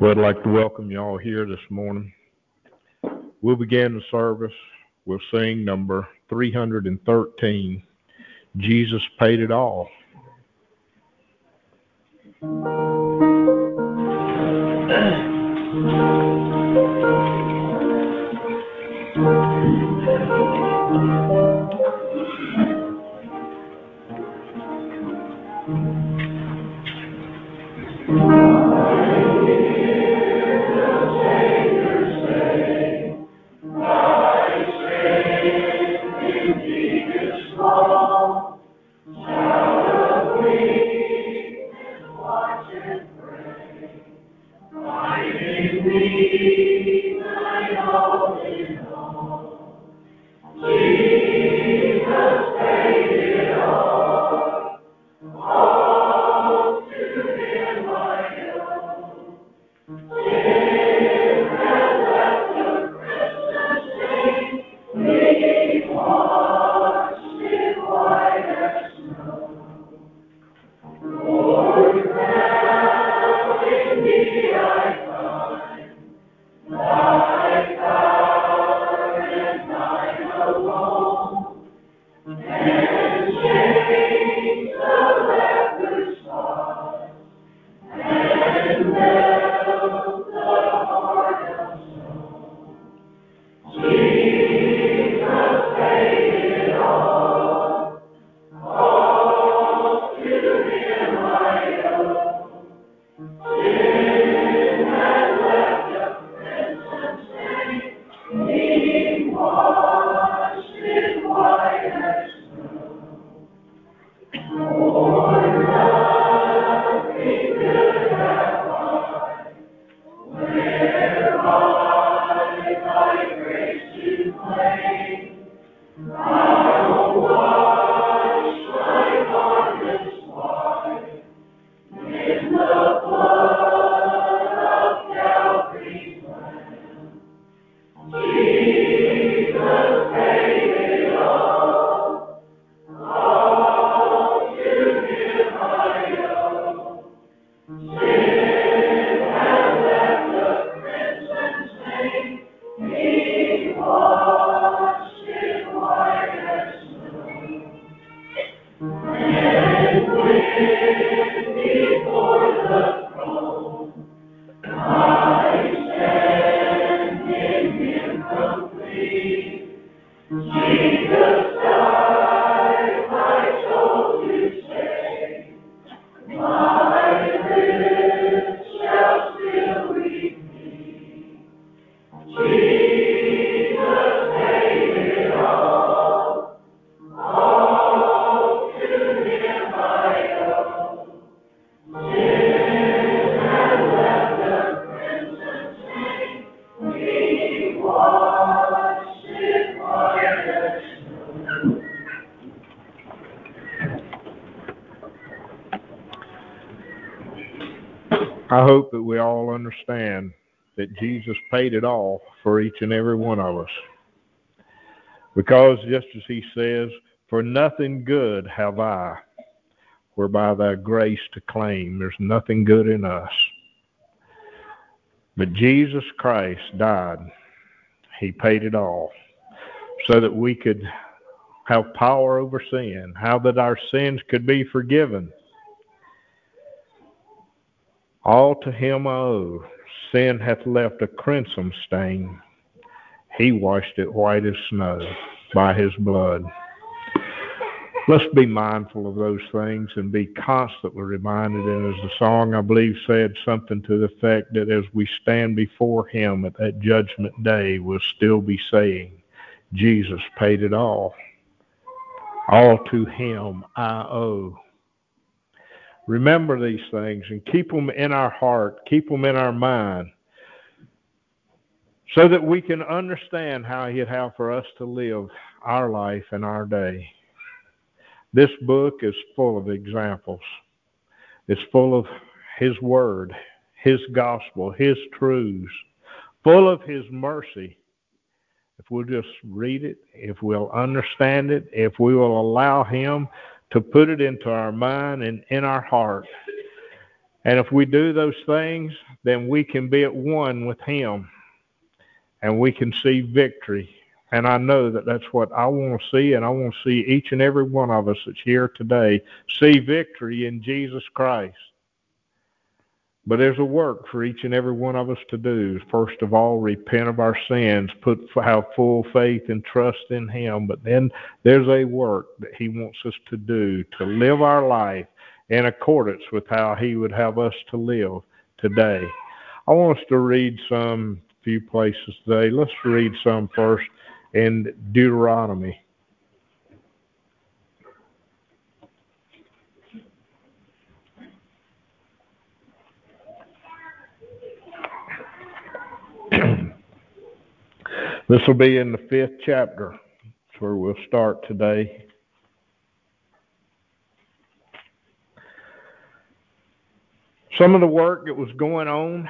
Well, I'd like to welcome you all here this morning. We'll begin the service. We'll sing number 313 Jesus Paid It All. Jesus paid it all for each and every one of us. Because just as he says, for nothing good have I, whereby thy grace to claim. There's nothing good in us. But Jesus Christ died. He paid it all so that we could have power over sin, how that our sins could be forgiven all to him I owe. Sin hath left a crimson stain. He washed it white as snow by his blood. Let's be mindful of those things and be constantly reminded. And as the song, I believe, said something to the effect that as we stand before him at that judgment day, we'll still be saying, Jesus paid it all. All to him I owe. Remember these things and keep them in our heart, keep them in our mind, so that we can understand how He'd have for us to live our life and our day. This book is full of examples. It's full of His Word, His gospel, His truths, full of His mercy. If we'll just read it, if we'll understand it, if we will allow Him to put it into our mind and in our heart, And if we do those things, then we can be at one with Him and we can see victory. And I know that that's what I want to see, and I want to see each and every one of us that's here today see victory in Jesus Christ. But there's a work for each and every one of us to do. First of all, repent of our sins, put have full faith and trust in Him. But then there's a work that He wants us to do to live our life in accordance with how He would have us to live today. I want us to read some few places today. Let's read some first in Deuteronomy. This will be in the fifth chapter. That's where we'll start today. Some of the work that was going on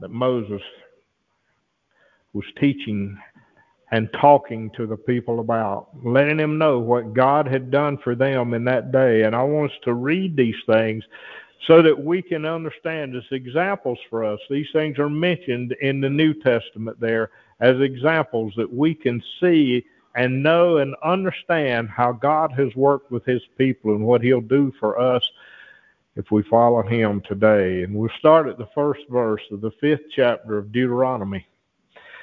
that Moses was teaching and talking to the people about, letting them know what God had done for them in that day. And I want us to read these things so that we can understand as examples for us. These things are mentioned in the New Testament there as examples that we can see and know and understand how God has worked with his people and what he'll do for us if we follow him today. And we'll start at the first verse of the fifth chapter of Deuteronomy.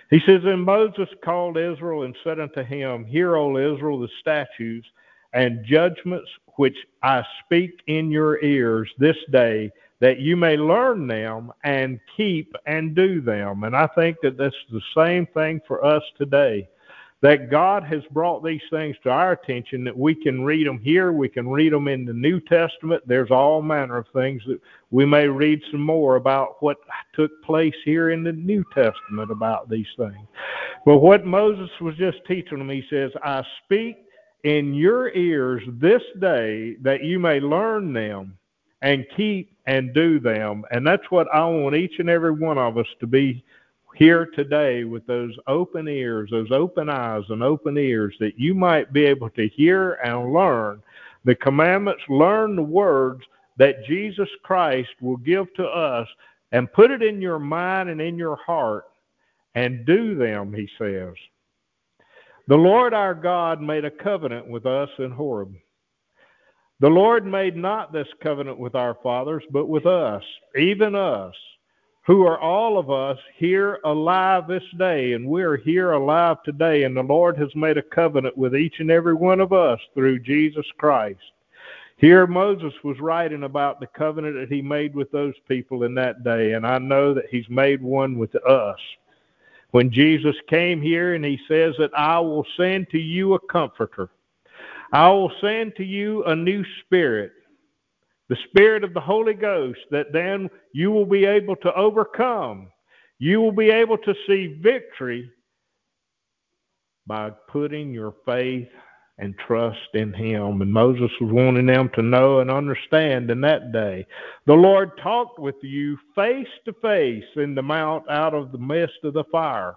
He says, And Moses called Israel and said unto him, Hear, O Israel, the statutes and judgments which I speak in your ears this day, that you may learn them and keep and do them. And I think that that's the same thing for us today that God has brought these things to our attention that we can read them here, we can read them in the New Testament. There's all manner of things that we may read some more about what took place here in the New Testament about these things. But what Moses was just teaching them, he says, I speak in your ears this day that you may learn them and keep and do them. And that's what I want each and every one of us to be here today with those open ears, those open eyes and open ears, that you might be able to hear and learn the commandments, learn the words that Jesus Christ will give to us, and put it in your mind and in your heart and do them, he says. The Lord our God made a covenant with us in Horeb. The Lord made not this covenant with our fathers, but with us, even us who are all of us here alive this day, and we're here alive today, and the Lord has made a covenant with each and every one of us through Jesus Christ. Here, Moses was writing about the covenant that he made with those people in that day, and I know that he's made one with us. When Jesus came here and he says that I will send to you a comforter, I will send to you a new spirit the Spirit of the Holy Ghost, that then you will be able to overcome. You will be able to see victory by putting your faith and trust in Him. And Moses was wanting them to know and understand in that day. The Lord talked with you face to face in the mount out of the midst of the fire.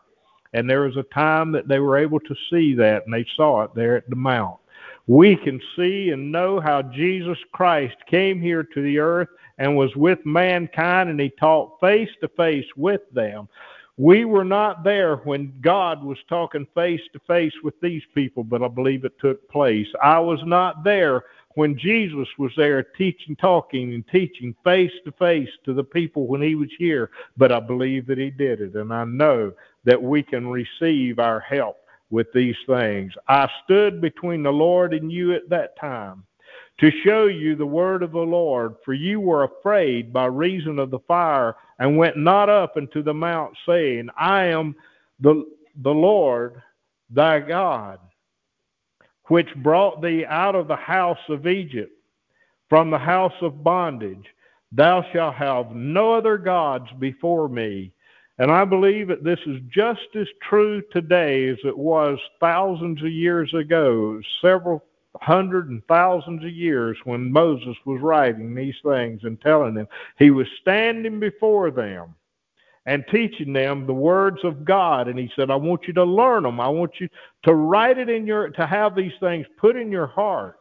And there was a time that they were able to see that, and they saw it there at the mount we can see and know how Jesus Christ came here to the earth and was with mankind and he talked face to face with them. We were not there when God was talking face to face with these people, but I believe it took place. I was not there when Jesus was there teaching, talking, and teaching face to face to the people when he was here, but I believe that he did it, and I know that we can receive our help with these things. I stood between the Lord and you at that time to show you the word of the Lord, for you were afraid by reason of the fire and went not up into the mount, saying, I am the, the Lord thy God, which brought thee out of the house of Egypt, from the house of bondage. Thou shalt have no other gods before me. And I believe that this is just as true today as it was thousands of years ago, several hundred and thousands of years when Moses was writing these things and telling them. He was standing before them and teaching them the words of God. And he said, I want you to learn them. I want you to write it in your, to have these things put in your heart.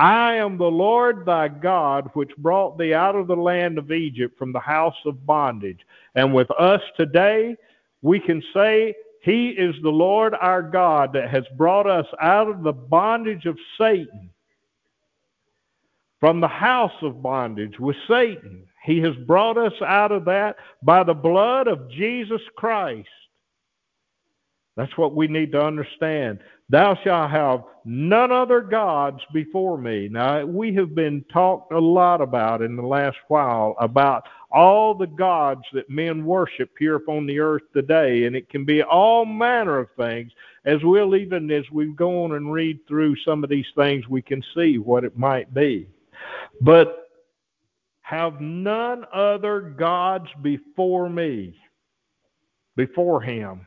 I am the Lord thy God, which brought thee out of the land of Egypt from the house of bondage. And with us today, we can say, He is the Lord our God that has brought us out of the bondage of Satan, from the house of bondage with Satan. He has brought us out of that by the blood of Jesus Christ. That's what we need to understand. Thou shalt have none other gods before me. Now, we have been talked a lot about in the last while about all the gods that men worship here upon the earth today, and it can be all manner of things. As we'll even, as we go on and read through some of these things, we can see what it might be. But have none other gods before me, before him.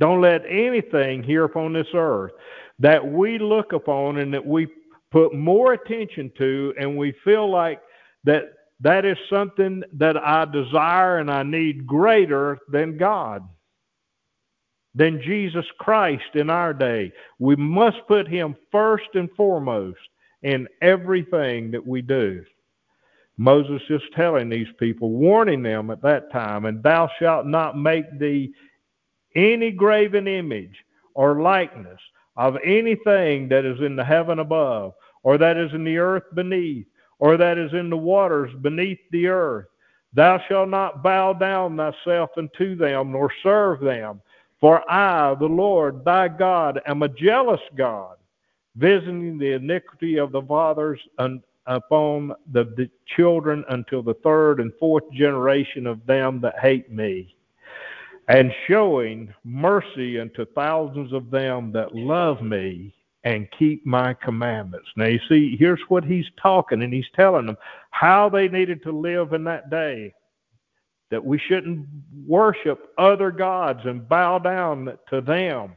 Don't let anything here upon this earth that we look upon and that we put more attention to and we feel like that that is something that I desire and I need greater than God, than Jesus Christ in our day. We must put him first and foremost in everything that we do. Moses is telling these people, warning them at that time, and thou shalt not make thee any graven image or likeness of anything that is in the heaven above, or that is in the earth beneath, or that is in the waters beneath the earth. Thou shalt not bow down thyself unto them, nor serve them. For I, the Lord thy God, am a jealous God, visiting the iniquity of the fathers upon the, the children until the third and fourth generation of them that hate me and showing mercy unto thousands of them that love me and keep my commandments. Now, you see, here's what he's talking, and he's telling them how they needed to live in that day. That we shouldn't worship other gods and bow down to them.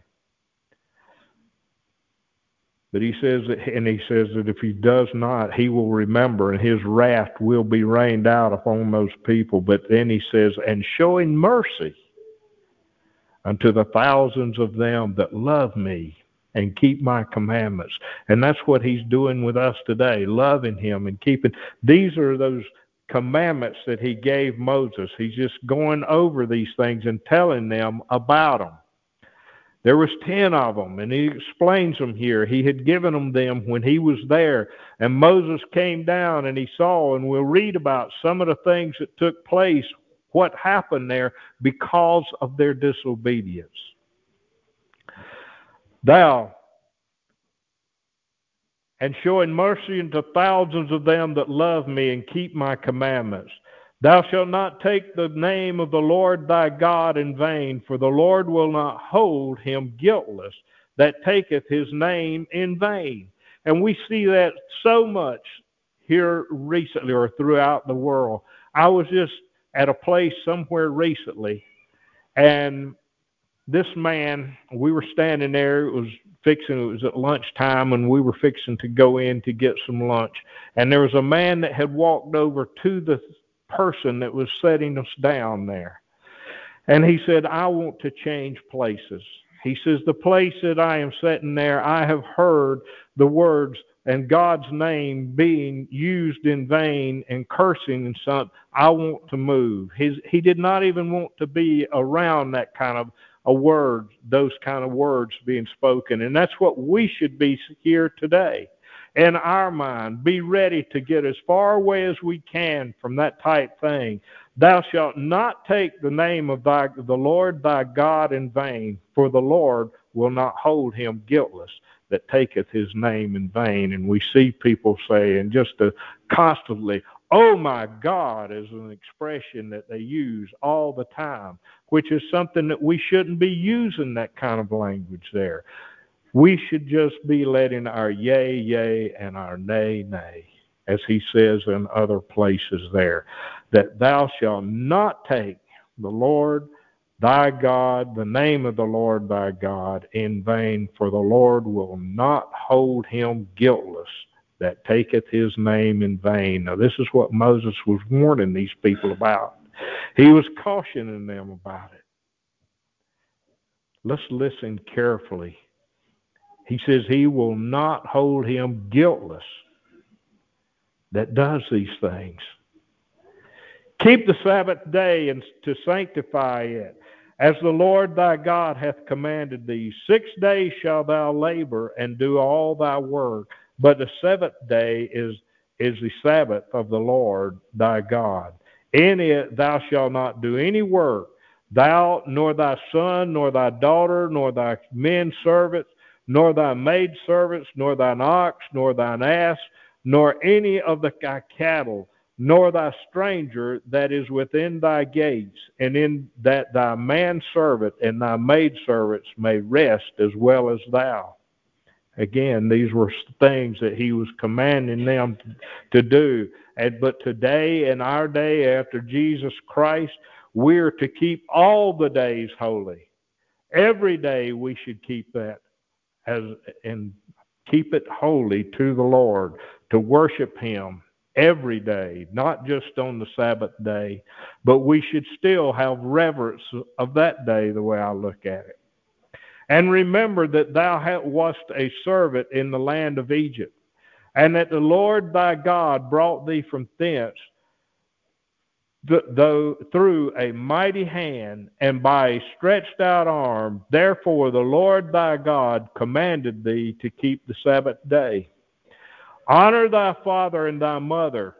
But he says, that, and he says that if he does not, he will remember, and his wrath will be rained out upon those people. But then he says, and showing mercy unto the thousands of them that love me and keep my commandments. And that's what he's doing with us today, loving him and keeping. These are those commandments that he gave Moses. He's just going over these things and telling them about them. There was 10 of them, and he explains them here. He had given them them when he was there, and Moses came down and he saw, and we'll read about some of the things that took place what happened there because of their disobedience. Thou, and showing mercy unto thousands of them that love me and keep my commandments. Thou shalt not take the name of the Lord thy God in vain, for the Lord will not hold him guiltless that taketh his name in vain. And we see that so much here recently or throughout the world. I was just at a place somewhere recently, and this man, we were standing there. It was fixing. It was at lunchtime, and we were fixing to go in to get some lunch. And there was a man that had walked over to the person that was setting us down there, and he said, "I want to change places." He says, "The place that I am sitting there, I have heard the words." And God's name being used in vain and cursing and something, I want to move. His, he did not even want to be around that kind of a word, those kind of words being spoken. And that's what we should be here today. In our mind, be ready to get as far away as we can from that type thing. Thou shalt not take the name of thy, the Lord thy God in vain, for the Lord will not hold him guiltless that taketh his name in vain. And we see people say, and just to constantly, oh my God, is an expression that they use all the time, which is something that we shouldn't be using that kind of language there. We should just be letting our yea, yea, and our nay, nay, as he says in other places there, that thou shalt not take the Lord thy God, the name of the Lord thy God, in vain, for the Lord will not hold him guiltless that taketh his name in vain. Now, this is what Moses was warning these people about. He was cautioning them about it. Let's listen carefully He says he will not hold him guiltless that does these things. Keep the Sabbath day and to sanctify it, as the Lord thy God hath commanded thee. Six days shalt thou labor and do all thy work, but the seventh day is is the Sabbath of the Lord thy God. In it thou shalt not do any work, thou nor thy son, nor thy daughter, nor thy men servants, nor thy maid servants, nor thine ox, nor thine ass, nor any of thy cattle, nor thy stranger that is within thy gates, and in that thy manservant and thy maidservants may rest as well as thou. Again, these were things that he was commanding them to do. And, but today, in our day, after Jesus Christ, we're to keep all the days holy. Every day we should keep that as and keep it holy to the Lord, to worship Him every day, not just on the Sabbath day, but we should still have reverence of that day, the way I look at it. And remember that thou wast a servant in the land of Egypt, and that the Lord thy God brought thee from thence though through a mighty hand and by a stretched out arm. Therefore the Lord thy God commanded thee to keep the Sabbath day. Honor thy father and thy mother,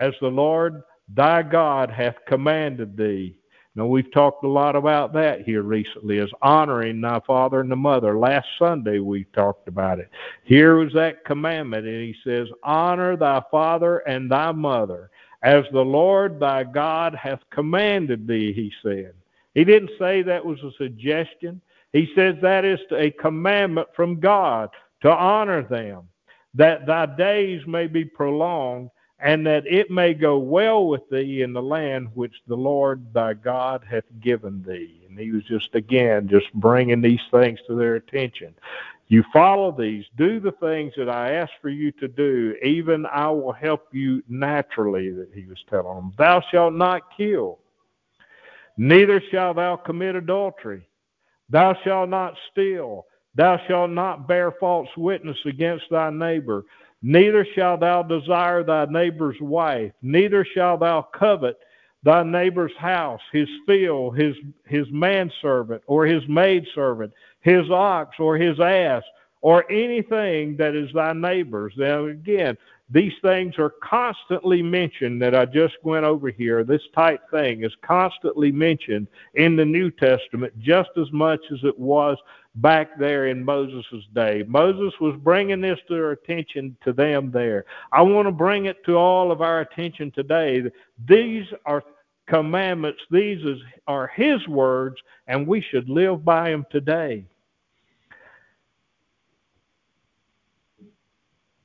as the Lord thy God hath commanded thee. Now, we've talked a lot about that here recently, as honoring thy father and the mother. Last Sunday we talked about it. Here was that commandment, and he says, Honor thy father and thy mother, as the Lord thy God hath commanded thee, he said. He didn't say that was a suggestion. He says that is a commandment from God to honor them, that thy days may be prolonged and that it may go well with thee in the land which the Lord thy God hath given thee. And he was just, again, just bringing these things to their attention. You follow these, do the things that I ask for you to do, even I will help you naturally, that he was telling them. Thou shalt not kill, neither shalt thou commit adultery, thou shalt not steal, thou shalt not bear false witness against thy neighbor. Neither shalt thou desire thy neighbor's wife, neither shalt thou covet thy neighbor's house, his field, his, his manservant, or his maidservant, his ox, or his ass, or anything that is thy neighbor's. Now, again, these things are constantly mentioned that I just went over here. This type thing is constantly mentioned in the New Testament just as much as it was back there in Moses' day. Moses was bringing this to their attention to them there. I want to bring it to all of our attention today. These are commandments, these are his words, and we should live by them today.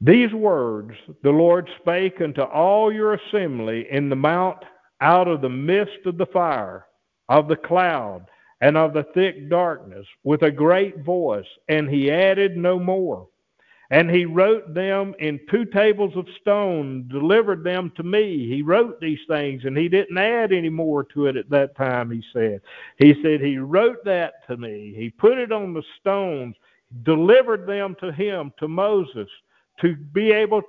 These words the Lord spake unto all your assembly in the mount out of the midst of the fire, of the cloud, and of the thick darkness with a great voice, and he added no more. And he wrote them in two tables of stone, delivered them to me. He wrote these things, and he didn't add any more to it at that time, he said. He said, He wrote that to me. He put it on the stones, delivered them to him, to Moses, to be able.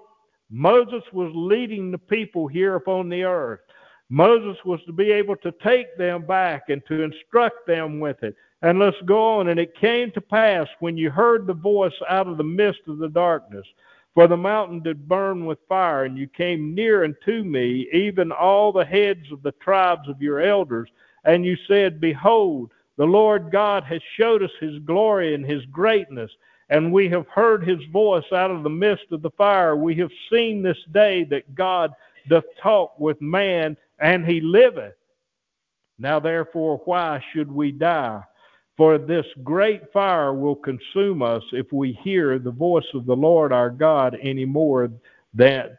Moses was leading the people here upon the earth. Moses was to be able to take them back and to instruct them with it. And let's go on. And it came to pass when you heard the voice out of the midst of the darkness, for the mountain did burn with fire, and you came near unto me, even all the heads of the tribes of your elders, and you said, Behold, the Lord God has showed us his glory and his greatness, and we have heard his voice out of the midst of the fire. We have seen this day that God doth talk with man and he liveth. Now therefore, why should we die? For this great fire will consume us if we hear the voice of the Lord our God any more than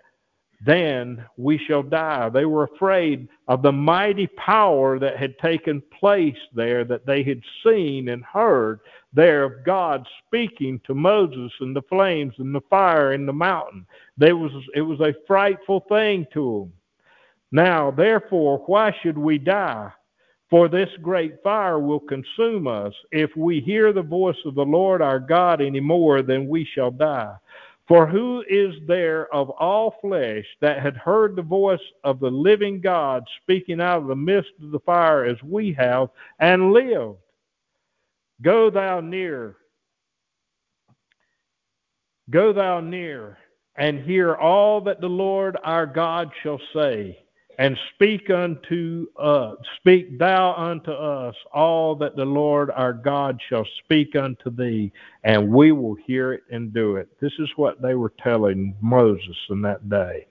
then we shall die. They were afraid of the mighty power that had taken place there, that they had seen and heard there of God speaking to Moses and the flames and the fire in the mountain. Was, it was a frightful thing to them. Now, therefore, why should we die? For this great fire will consume us. If we hear the voice of the Lord our God any more, then we shall die. For who is there of all flesh that had heard the voice of the living God speaking out of the midst of the fire as we have and lived? Go thou near. Go thou near and hear all that the Lord our God shall say and speak unto us, speak thou unto us all that the Lord our God shall speak unto thee, and we will hear it and do it. This is what they were telling Moses in that day.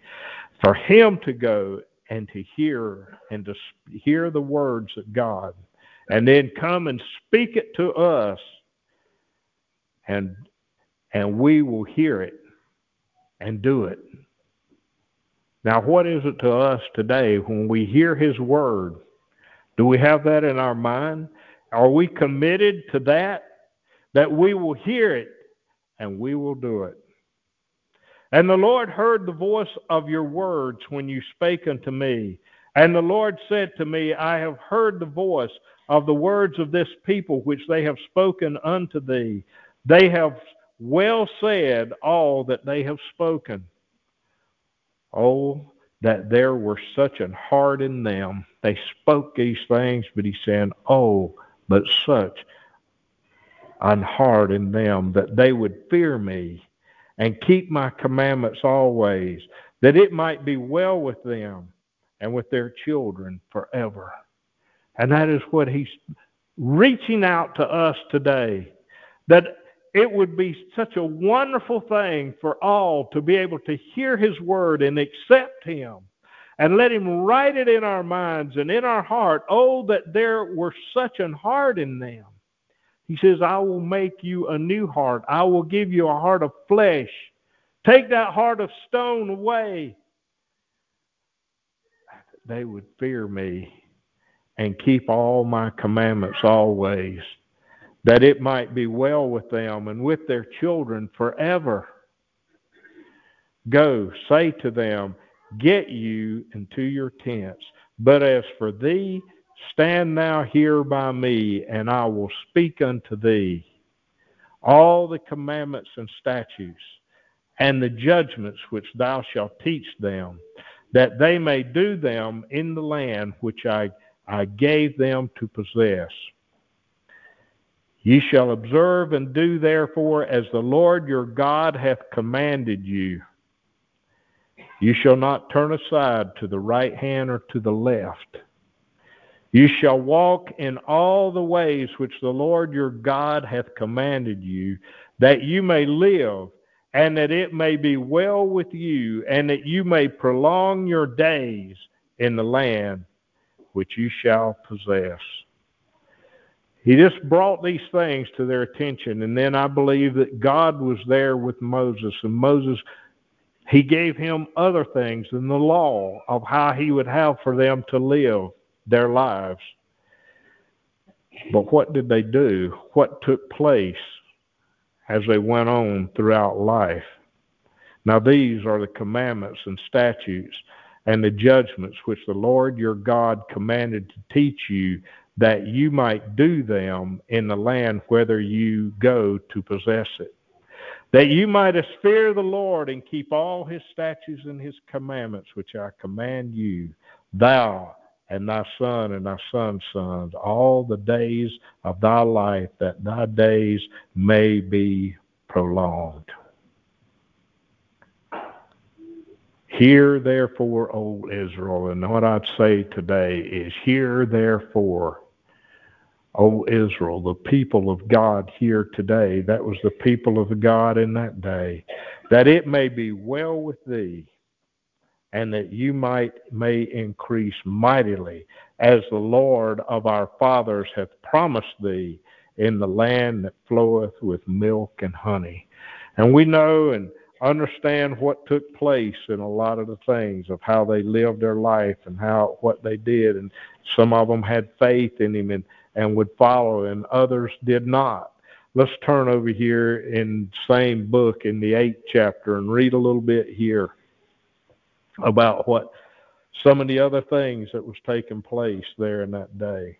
For him to go and to hear and to hear the words of God, and then come and speak it to us, and and we will hear it and do it. Now, what is it to us today when we hear His Word? Do we have that in our mind? Are we committed to that? That we will hear it and we will do it. And the Lord heard the voice of your words when you spake unto me. And the Lord said to me, I have heard the voice of the words of this people which they have spoken unto thee. They have well said all that they have spoken. Oh, that there were such an heart in them. They spoke these things, but he said, Oh, but such an heart in them that they would fear me and keep my commandments always, that it might be well with them and with their children forever. And that is what he's reaching out to us today. That it would be such a wonderful thing for all to be able to hear his word and accept him and let him write it in our minds and in our heart. Oh, that there were such an heart in them. He says, I will make you a new heart. I will give you a heart of flesh. Take that heart of stone away. They would fear me and keep all my commandments always that it might be well with them and with their children forever. Go, say to them, Get you into your tents. But as for thee, stand now here by me, and I will speak unto thee all the commandments and statutes and the judgments which thou shalt teach them, that they may do them in the land which I, I gave them to possess. Ye shall observe and do therefore as the Lord your God hath commanded you. You shall not turn aside to the right hand or to the left. You shall walk in all the ways which the Lord your God hath commanded you, that you may live, and that it may be well with you, and that you may prolong your days in the land which you shall possess. He just brought these things to their attention. And then I believe that God was there with Moses. And Moses, he gave him other things in the law of how he would have for them to live their lives. But what did they do? What took place as they went on throughout life? Now, these are the commandments and statutes and the judgments which the Lord your God commanded to teach you that you might do them in the land whither you go to possess it. That you might fear the Lord and keep all his statutes and his commandments, which I command you, thou and thy son and thy son's sons, all the days of thy life, that thy days may be prolonged. Hear therefore, O Israel, and what I'd say today is, hear therefore, O Israel, the people of God here today, that was the people of God in that day, that it may be well with thee, and that you might may increase mightily, as the Lord of our fathers hath promised thee in the land that floweth with milk and honey. And we know and understand what took place in a lot of the things of how they lived their life and how what they did and some of them had faith in him and and would follow, and others did not. Let's turn over here in same book in the eighth chapter and read a little bit here about what some of the other things that was taking place there in that day.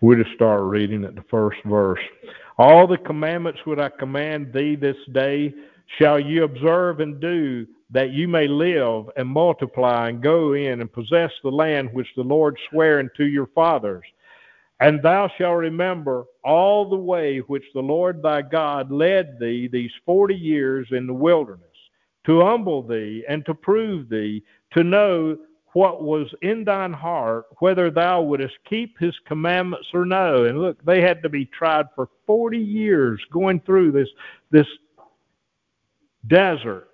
We just start reading at the first verse. All the commandments would I command thee this day shall you observe and do, that you may live and multiply and go in and possess the land which the Lord sware unto your fathers. And thou shalt remember all the way which the Lord thy God led thee these forty years in the wilderness, to humble thee and to prove thee, to know what was in thine heart, whether thou wouldest keep his commandments or no. And look, they had to be tried for 40 years going through this, this desert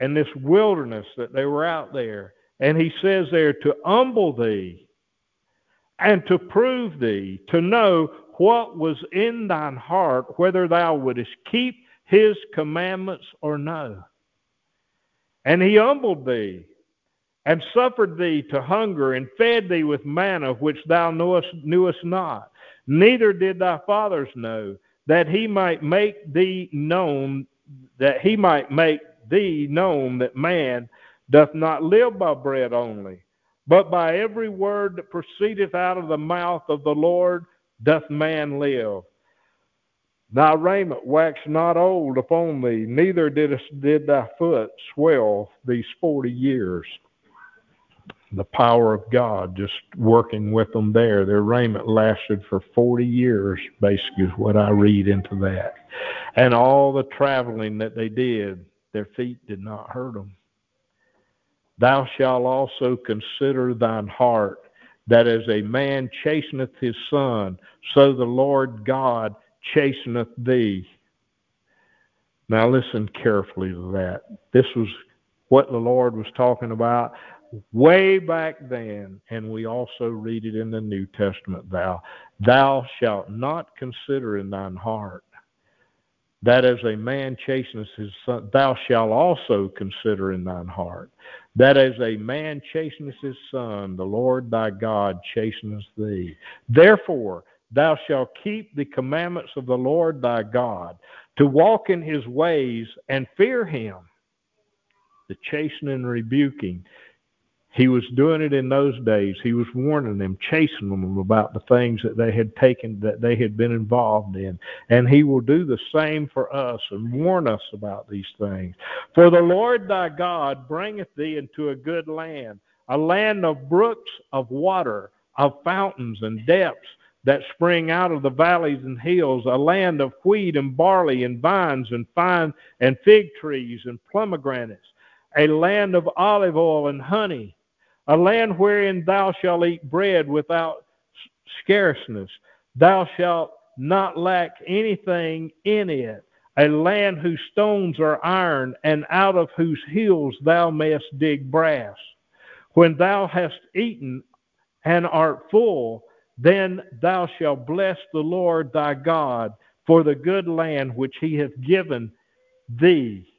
and this wilderness that they were out there. And he says there, to humble thee and to prove thee, to know what was in thine heart, whether thou wouldest keep his commandments or no. And he humbled thee and suffered thee to hunger, and fed thee with manna which thou knewest, knewest not, neither did thy fathers know, that he might make thee known, that he might make thee known that man doth not live by bread only, but by every word that proceedeth out of the mouth of the Lord doth man live. Thy raiment waxed not old upon thee, neither did, did thy foot swell these forty years the power of God just working with them there. Their raiment lasted for 40 years, basically, is what I read into that. And all the traveling that they did, their feet did not hurt them. Thou shalt also consider thine heart, that as a man chasteneth his son, so the Lord God chasteneth thee. Now listen carefully to that. This was what the Lord was talking about way back then, and we also read it in the New Testament, thou, thou shalt not consider in thine heart that as a man chasteneth his son, thou shalt also consider in thine heart that as a man chasteneth his son, the Lord thy God chasteneth thee. Therefore, thou shalt keep the commandments of the Lord thy God, to walk in his ways and fear him, the chastening and rebuking he was doing it in those days. He was warning them, chasing them about the things that they had taken, that they had been involved in. And he will do the same for us and warn us about these things. For the Lord thy God bringeth thee into a good land, a land of brooks of water, of fountains and depths that spring out of the valleys and hills, a land of wheat and barley and vines and fine and fig trees and pomegranates, a land of olive oil and honey a land wherein thou shalt eat bread without scarceness. Thou shalt not lack anything in it. A land whose stones are iron, and out of whose hills thou mayest dig brass. When thou hast eaten and art full, then thou shalt bless the Lord thy God for the good land which he hath given thee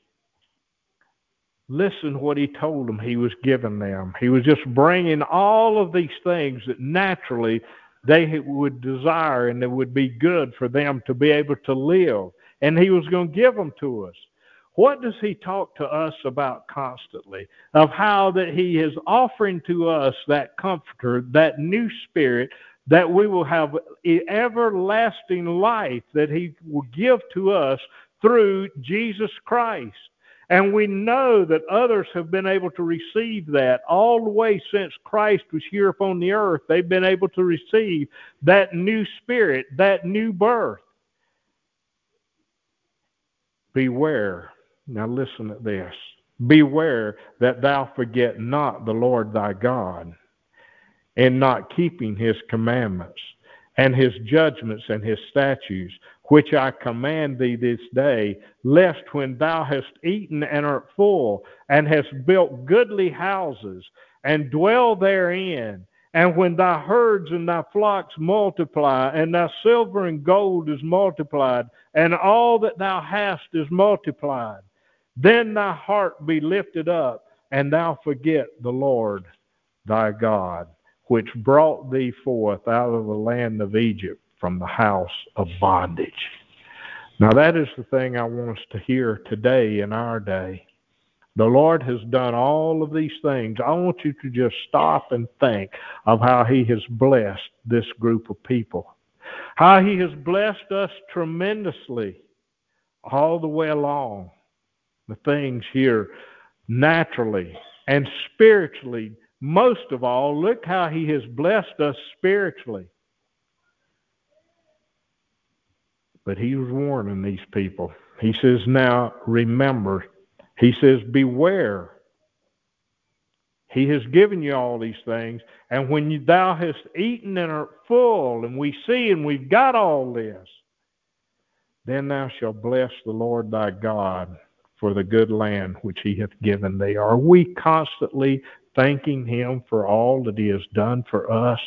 listen what he told them he was giving them. He was just bringing all of these things that naturally they would desire and that would be good for them to be able to live. And he was going to give them to us. What does he talk to us about constantly? Of how that he is offering to us that comforter, that new spirit, that we will have everlasting life that he will give to us through Jesus Christ. And we know that others have been able to receive that all the way since Christ was here upon the earth. They've been able to receive that new spirit, that new birth. Beware. Now listen to this. Beware that thou forget not the Lord thy God in not keeping his commandments and his judgments and his statutes, which I command thee this day, lest when thou hast eaten and art full, and hast built goodly houses, and dwell therein, and when thy herds and thy flocks multiply, and thy silver and gold is multiplied, and all that thou hast is multiplied, then thy heart be lifted up, and thou forget the Lord thy God which brought thee forth out of the land of Egypt from the house of bondage. Now, that is the thing I want us to hear today in our day. The Lord has done all of these things. I want you to just stop and think of how He has blessed this group of people. how He has blessed us tremendously all the way along. The things here naturally and spiritually. Most of all, look how He has blessed us spiritually. But He was warning these people. He says, Now remember, He says, Beware. He has given you all these things, and when you, thou hast eaten and art full, and we see and we've got all this, then thou shalt bless the Lord thy God for the good land which he hath given thee. Are we constantly thanking him for all that he has done for us?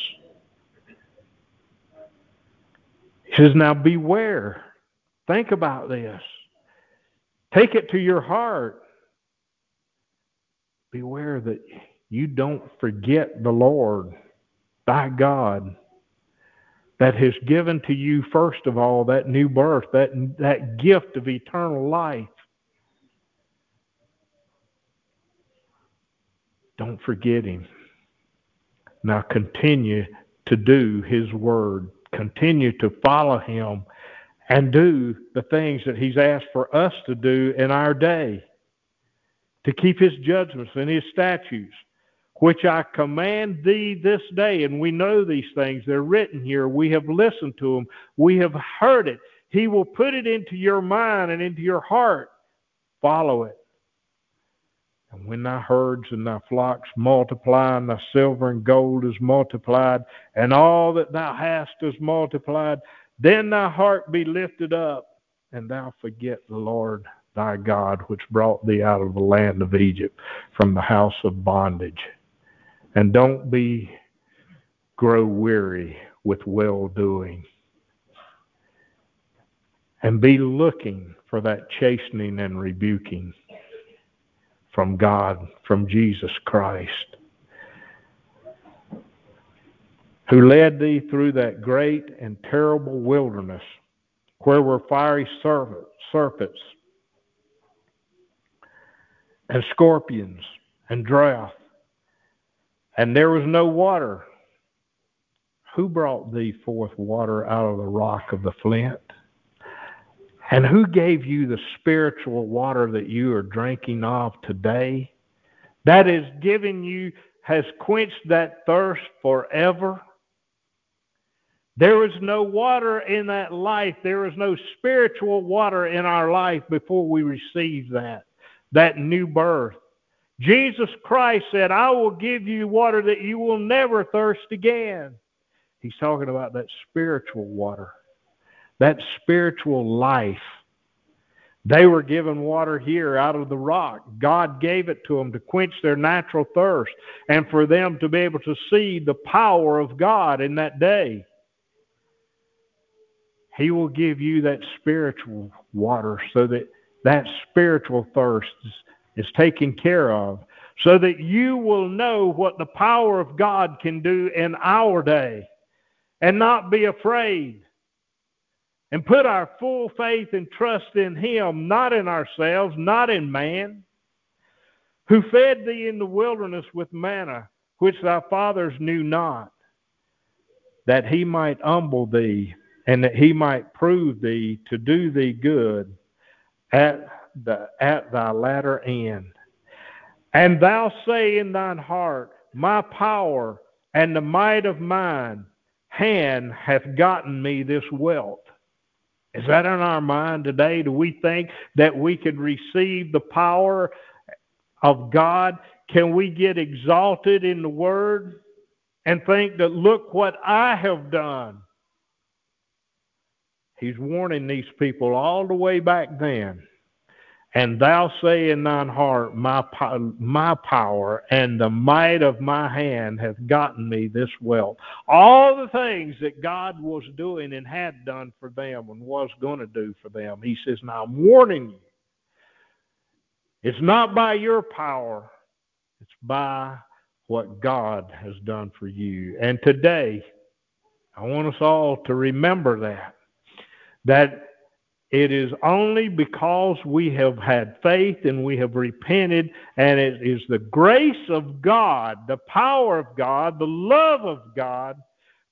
He says, Now beware. Think about this. Take it to your heart. Beware that you don't forget the Lord, thy God, that has given to you, first of all, that new birth, that, that gift of eternal life. Don't forget him. Now continue to do his word. Continue to follow him and do the things that he's asked for us to do in our day. To keep his judgments and his statutes, which I command thee this day. And we know these things. They're written here. We have listened to them. We have heard it. He will put it into your mind and into your heart. Follow it. And when thy herds and thy flocks multiply, and thy silver and gold is multiplied, and all that thou hast is multiplied, then thy heart be lifted up, and thou forget the Lord thy God, which brought thee out of the land of Egypt from the house of bondage. And don't be grow weary with well doing. And be looking for that chastening and rebuking from God, from Jesus Christ, who led thee through that great and terrible wilderness where were fiery serpents and scorpions and drought and there was no water. Who brought thee forth water out of the rock of the flint? And who gave you the spiritual water that you are drinking of today? That is giving you, has quenched that thirst forever. There is no water in that life. There is no spiritual water in our life before we receive that, that new birth. Jesus Christ said, I will give you water that you will never thirst again. He's talking about that spiritual water, that spiritual life. They were given water here out of the rock. God gave it to them to quench their natural thirst and for them to be able to see the power of God in that day. He will give you that spiritual water so that that spiritual thirst is taken care of so that you will know what the power of God can do in our day and not be afraid and put our full faith and trust in Him, not in ourselves, not in man, who fed thee in the wilderness with manna, which thy fathers knew not, that He might humble thee and that He might prove thee to do thee good at the, at thy latter end. And thou say in thine heart, My power and the might of mine hand hath gotten me this wealth. Is that in our mind today? Do we think that we could receive the power of God? Can we get exalted in the Word and think that, look what I have done? He's warning these people all the way back then and thou say in thine heart, my, my power and the might of my hand hath gotten me this wealth. All the things that God was doing and had done for them and was going to do for them. He says, Now I'm warning you. It's not by your power, it's by what God has done for you. And today, I want us all to remember that. That it is only because we have had faith and we have repented, and it is the grace of God, the power of God, the love of God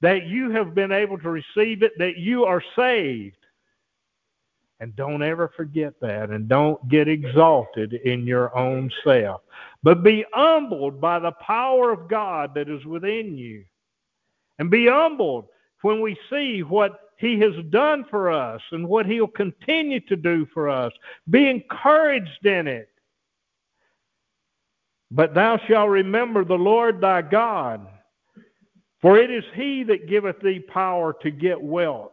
that you have been able to receive it, that you are saved. And don't ever forget that and don't get exalted in your own self. But be humbled by the power of God that is within you. And be humbled when we see what he has done for us and what he'll continue to do for us. Be encouraged in it. But thou shalt remember the Lord thy God, for it is he that giveth thee power to get wealth,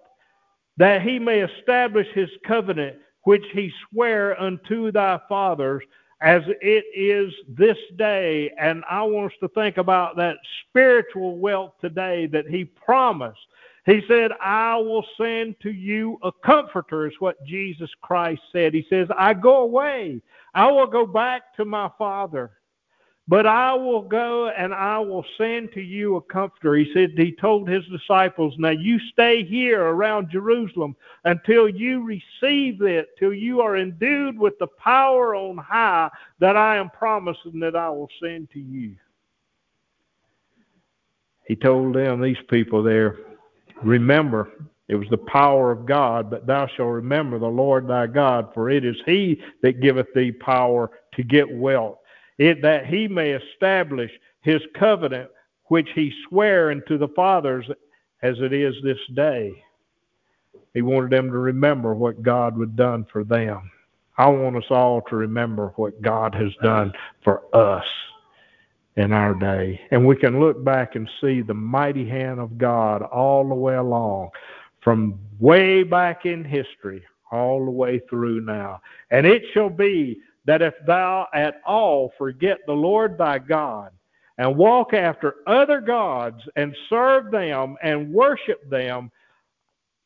that he may establish his covenant which he sware unto thy fathers as it is this day. And I want us to think about that spiritual wealth today that he promised. He said, I will send to you a comforter, is what Jesus Christ said. He says, I go away. I will go back to my Father. But I will go and I will send to you a comforter. He said, he told his disciples, now you stay here around Jerusalem until you receive it, till you are endued with the power on high that I am promising that I will send to you. He told them, these people there, remember, it was the power of God, but thou shalt remember the Lord thy God, for it is he that giveth thee power to get wealth it, that he may establish his covenant which he sware unto the fathers as it is this day. He wanted them to remember what God had done for them. I want us all to remember what God has done for us in our day. And we can look back and see the mighty hand of God all the way along, from way back in history, all the way through now. And it shall be that if thou at all forget the Lord thy God, and walk after other gods, and serve them, and worship them,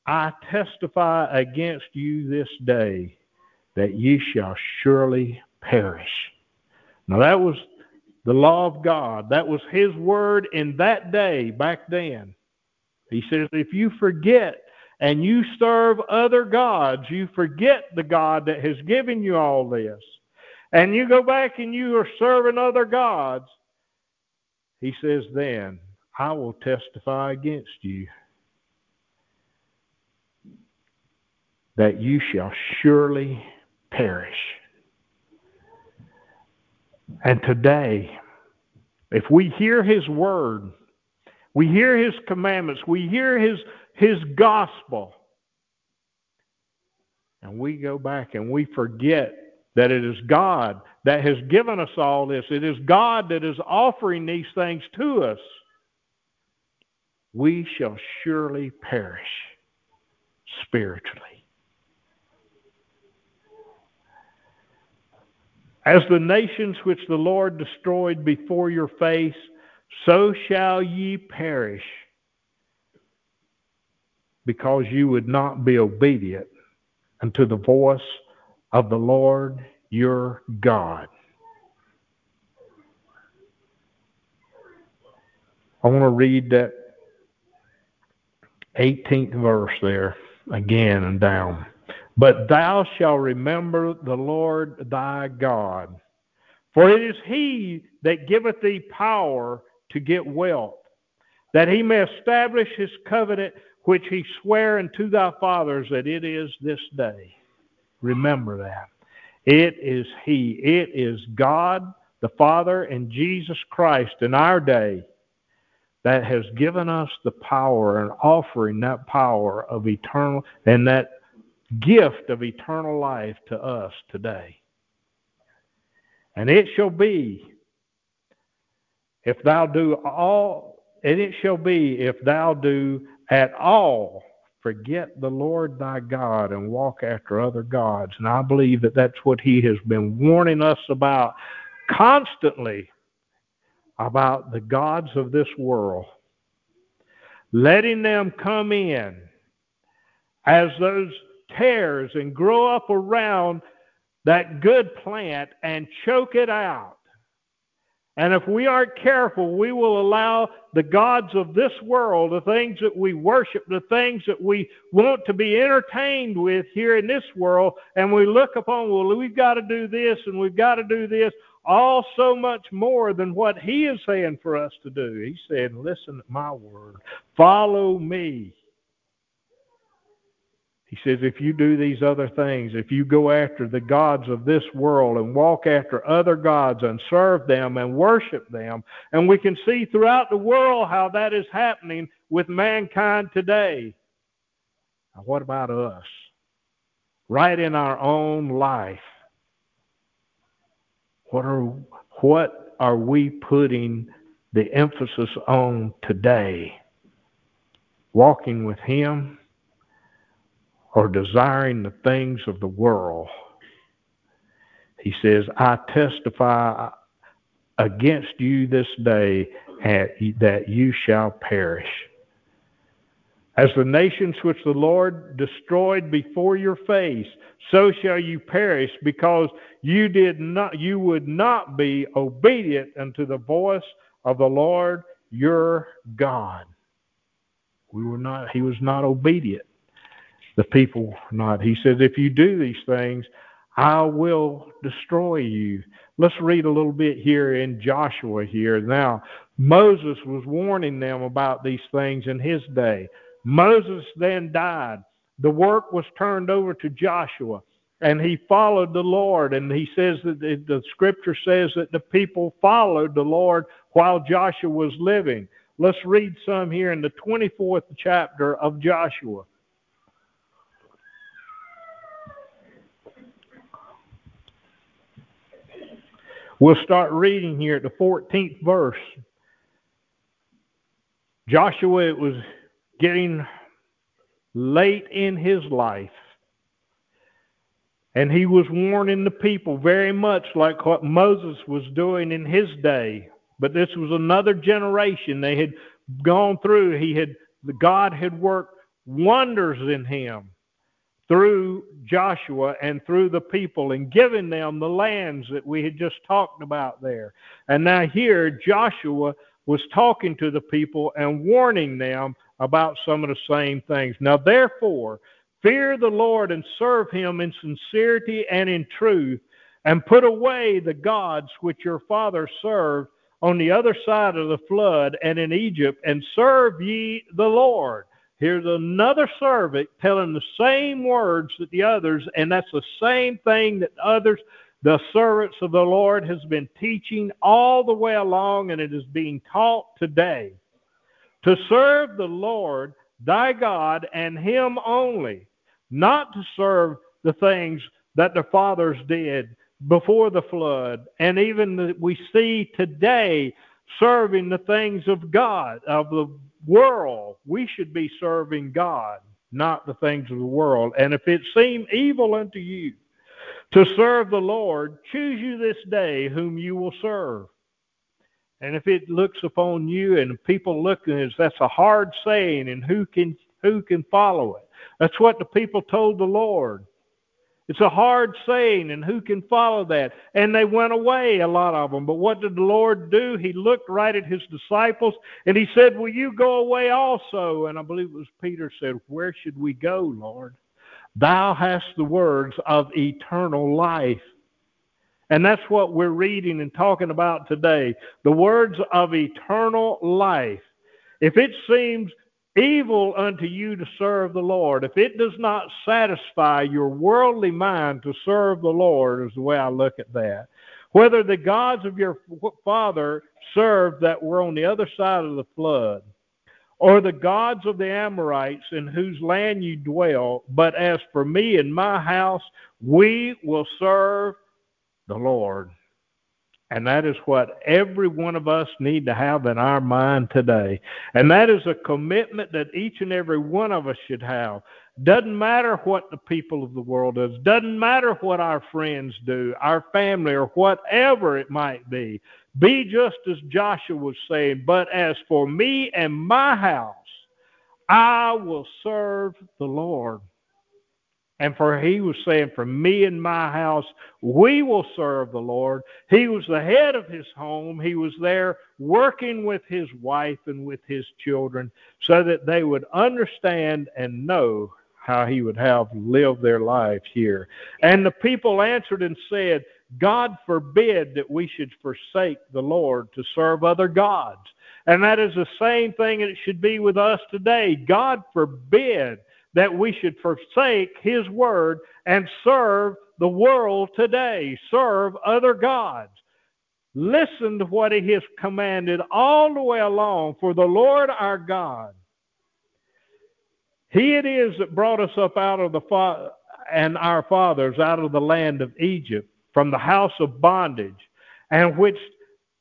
I testify against you this day that ye shall surely perish. Now that was the law of God. That was his word in that day, back then. He says, if you forget and you serve other gods, you forget the God that has given you all this and you go back and you are serving other gods, he says, then I will testify against you that you shall surely perish. And today, if we hear his word, we hear his commandments, we hear his, his gospel, and we go back and we forget that it is God that has given us all this. It is God that is offering these things to us. We shall surely perish spiritually. As the nations which the Lord destroyed before your face, so shall ye perish, because you would not be obedient unto the voice of the Lord your God. I want to read that 18th verse there again and down. But thou shalt remember the Lord thy God, for it is he that giveth thee power to get wealth, that he may establish his covenant which he sware unto thy fathers that it is this day. Remember that. It is He. It is God, the Father, and Jesus Christ in our day that has given us the power and offering that power of eternal and that gift of eternal life to us today. And it shall be if thou do all, and it shall be if thou do at all forget the Lord thy God and walk after other gods. And I believe that that's what he has been warning us about constantly about the gods of this world, letting them come in as those tares and grow up around that good plant and choke it out And if we aren't careful, we will allow the gods of this world, the things that we worship, the things that we want to be entertained with here in this world, and we look upon, well, we've got to do this and we've got to do this, all so much more than what He is saying for us to do. He said, listen to my word, follow me. He says, if you do these other things, if you go after the gods of this world and walk after other gods and serve them and worship them, and we can see throughout the world how that is happening with mankind today. Now, what about us? Right in our own life. What are, what are we putting the emphasis on today? Walking with Him? Or desiring the things of the world. He says, I testify against you this day that you shall perish. As the nations which the Lord destroyed before your face, so shall you perish, because you did not you would not be obedient unto the voice of the Lord your God. We were not he was not obedient the people not. He says, if you do these things, I will destroy you. Let's read a little bit here in Joshua here. Now, Moses was warning them about these things in his day. Moses then died. The work was turned over to Joshua, and he followed the Lord. And he says that the, the scripture says that the people followed the Lord while Joshua was living. Let's read some here in the 24th chapter of Joshua. We'll start reading here at the 14th verse. Joshua, it was getting late in his life. And he was warning the people very much like what Moses was doing in his day. But this was another generation. They had gone through, he had God had worked wonders in him through Joshua and through the people and giving them the lands that we had just talked about there. And now here, Joshua was talking to the people and warning them about some of the same things. Now, therefore, fear the Lord and serve him in sincerity and in truth, and put away the gods which your fathers served on the other side of the flood and in Egypt, and serve ye the Lord. Here's another servant telling the same words that the others, and that's the same thing that others, the servants of the Lord, has been teaching all the way along, and it is being taught today. To serve the Lord thy God and him only, not to serve the things that the fathers did before the flood, and even that we see today serving the things of God, of the world. We should be serving God, not the things of the world. And if it seem evil unto you to serve the Lord, choose you this day whom you will serve. And if it looks upon you and people look that's a hard saying, and who can who can follow it? That's what the people told the Lord. It's a hard saying, and who can follow that? And they went away, a lot of them. But what did the Lord do? He looked right at his disciples and he said, Will you go away also? And I believe it was Peter said, Where should we go, Lord? Thou hast the words of eternal life. And that's what we're reading and talking about today. The words of eternal life. If it seems evil unto you to serve the Lord. If it does not satisfy your worldly mind to serve the Lord, is the way I look at that. Whether the gods of your father served that were on the other side of the flood, or the gods of the Amorites in whose land you dwell, but as for me and my house, we will serve the Lord. And that is what every one of us need to have in our mind today. And that is a commitment that each and every one of us should have. Doesn't matter what the people of the world does. Doesn't matter what our friends do, our family, or whatever it might be. Be just as Joshua was saying, but as for me and my house, I will serve the Lord. And for he was saying, For me and my house, we will serve the Lord. He was the head of his home. He was there working with his wife and with his children so that they would understand and know how he would have lived their life here. And the people answered and said, God forbid that we should forsake the Lord to serve other gods. And that is the same thing it should be with us today. God forbid that we should forsake His Word and serve the world today, serve other gods. Listen to what He has commanded all the way along. For the Lord our God, He it is that brought us up out of the fa- and our fathers out of the land of Egypt, from the house of bondage, and which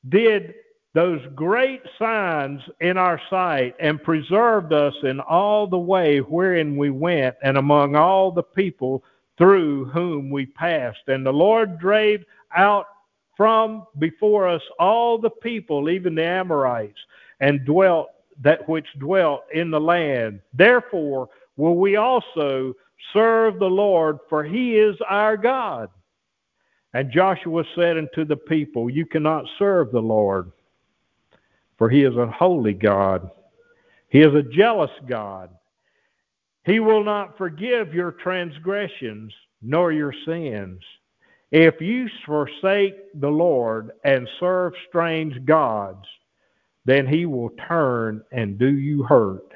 did those great signs in our sight and preserved us in all the way wherein we went and among all the people through whom we passed. And the Lord drave out from before us all the people, even the Amorites, and dwelt that which dwelt in the land. Therefore will we also serve the Lord, for he is our God. And Joshua said unto the people, You cannot serve the Lord for he is a holy God. He is a jealous God. He will not forgive your transgressions nor your sins. If you forsake the Lord and serve strange gods, then he will turn and do you hurt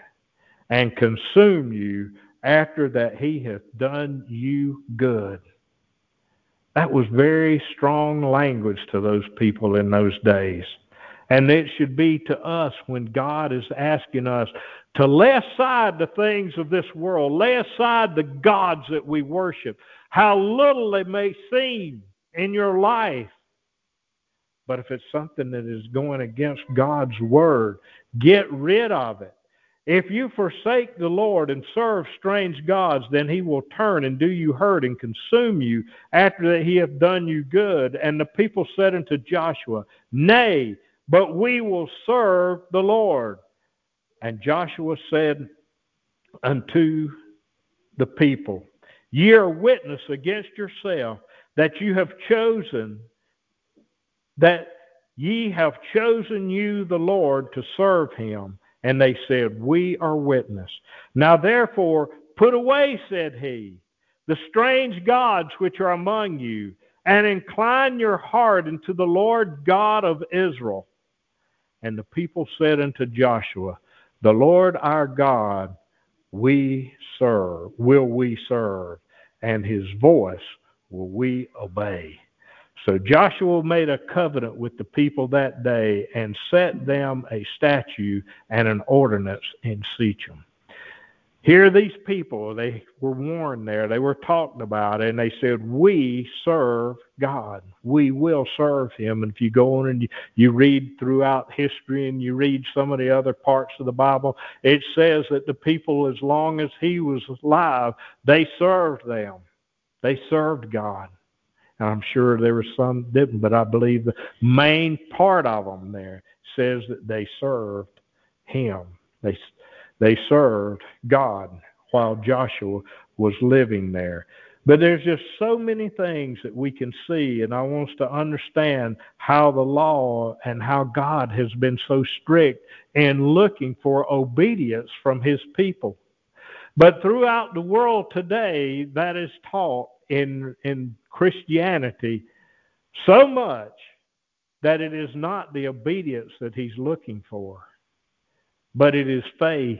and consume you after that he hath done you good. That was very strong language to those people in those days. And it should be to us when God is asking us to lay aside the things of this world, lay aside the gods that we worship, how little they may seem in your life. But if it's something that is going against God's word, get rid of it. If you forsake the Lord and serve strange gods, then he will turn and do you hurt and consume you after that he hath done you good. And the people said unto Joshua, Nay, but we will serve the Lord. And Joshua said unto the people, Ye are witness against yourself that you have chosen, that ye have chosen you the Lord to serve him. And they said, We are witness. Now therefore, put away, said he, the strange gods which are among you, and incline your heart unto the Lord God of Israel and the people said unto Joshua, The Lord our God we serve, will we serve, and his voice will we obey. So Joshua made a covenant with the people that day and set them a statute and an ordinance in Shechem. Here, these people, they were warned there, they were talked about, and they said, We serve God. We will serve Him. And if you go on and you read throughout history and you read some of the other parts of the Bible, it says that the people, as long as He was alive, they served them. They served God. And I'm sure there were some didn't, but I believe the main part of them there says that they served Him. They they served God while Joshua was living there. But there's just so many things that we can see, and I want us to understand how the law and how God has been so strict in looking for obedience from his people. But throughout the world today, that is taught in, in Christianity so much that it is not the obedience that he's looking for but it is faith.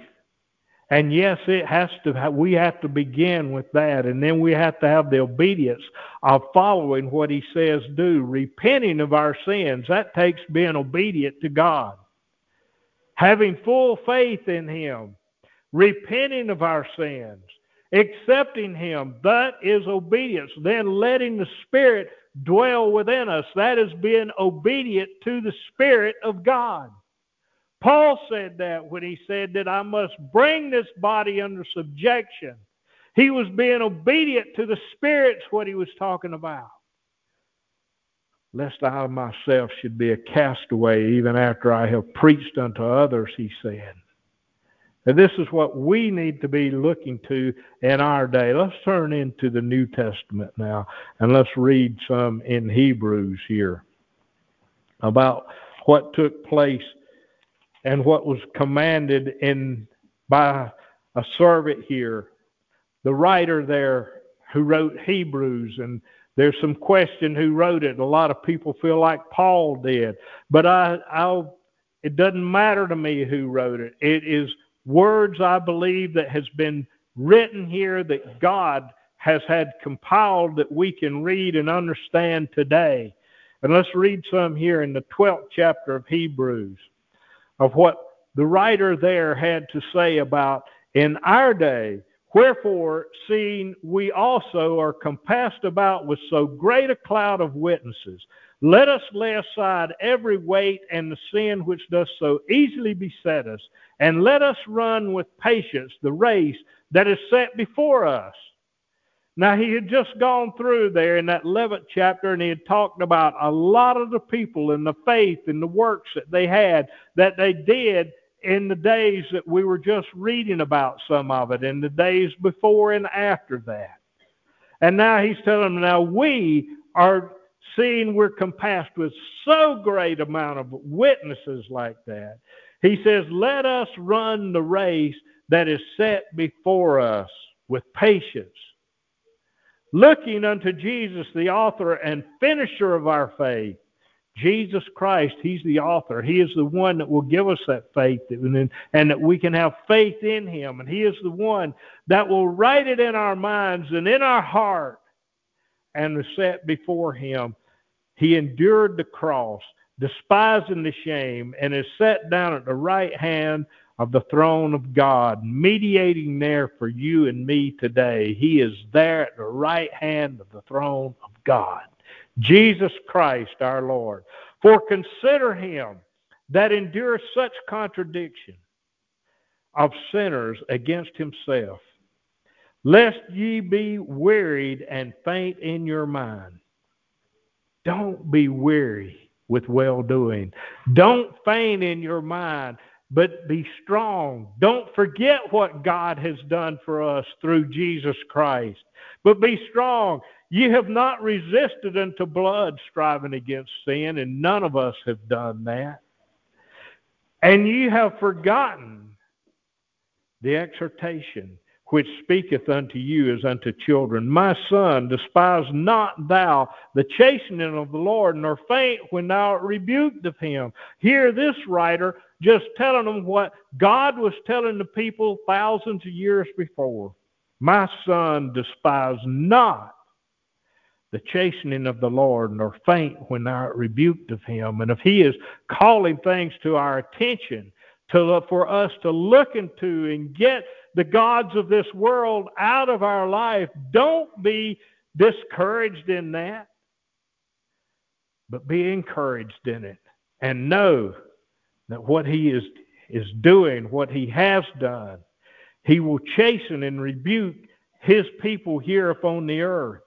And yes, it has to. We have to begin with that, and then we have to have the obedience of following what He says do, repenting of our sins. That takes being obedient to God, having full faith in Him, repenting of our sins, accepting Him. That is obedience. Then letting the Spirit dwell within us. That is being obedient to the Spirit of God. Paul said that when he said that I must bring this body under subjection. He was being obedient to the Spirit's what he was talking about. Lest I myself should be a castaway even after I have preached unto others, he said. And this is what we need to be looking to in our day. Let's turn into the New Testament now and let's read some in Hebrews here about what took place and what was commanded in by a servant here. The writer there who wrote Hebrews and there's some question who wrote it. A lot of people feel like Paul did, but I, I'll. It doesn't matter to me who wrote it. It is words I believe that has been written here that God has had compiled that we can read and understand today. And let's read some here in the 12th chapter of Hebrews of what the writer there had to say about in our day. Wherefore, seeing we also are compassed about with so great a cloud of witnesses, let us lay aside every weight and the sin which does so easily beset us, and let us run with patience the race that is set before us. Now, he had just gone through there in that 11th chapter and he had talked about a lot of the people and the faith and the works that they had that they did in the days that we were just reading about some of it, in the days before and after that. And now he's telling them, now we are seeing we're compassed with so great amount of witnesses like that he says, Let us run the race that is set before us with patience, looking unto Jesus, the author and finisher of our faith. Jesus Christ, He's the author. He is the one that will give us that faith and, that we can have faith in Him. And He is the one that will write it in our minds and in our heart and set before Him. He endured the cross despising the shame, and is set down at the right hand of the throne of God, mediating there for you and me today. He is there at the right hand of the throne of God. Jesus Christ our Lord. For consider him that endures such contradiction of sinners against himself, lest ye be wearied and faint in your mind. Don't be weary with well doing. Don't faint in your mind, but be strong. Don't forget what God has done for us through Jesus Christ, but be strong. You have not resisted unto blood, striving against sin, and none of us have done that. And you have forgotten the exhortation which speaketh unto you as unto children. My son, despise not thou the chastening of the Lord, nor faint when thou art rebuked of him. Here, this writer just telling them what God was telling the people thousands of years before. My son, despise not the chastening of the Lord, nor faint when thou art rebuked of him. And if he is calling things to our attention, to for us to look into and get the gods of this world out of our life. Don't be discouraged in that, but be encouraged in it and know that what He is, is doing, what He has done, He will chasten and rebuke His people here upon the earth.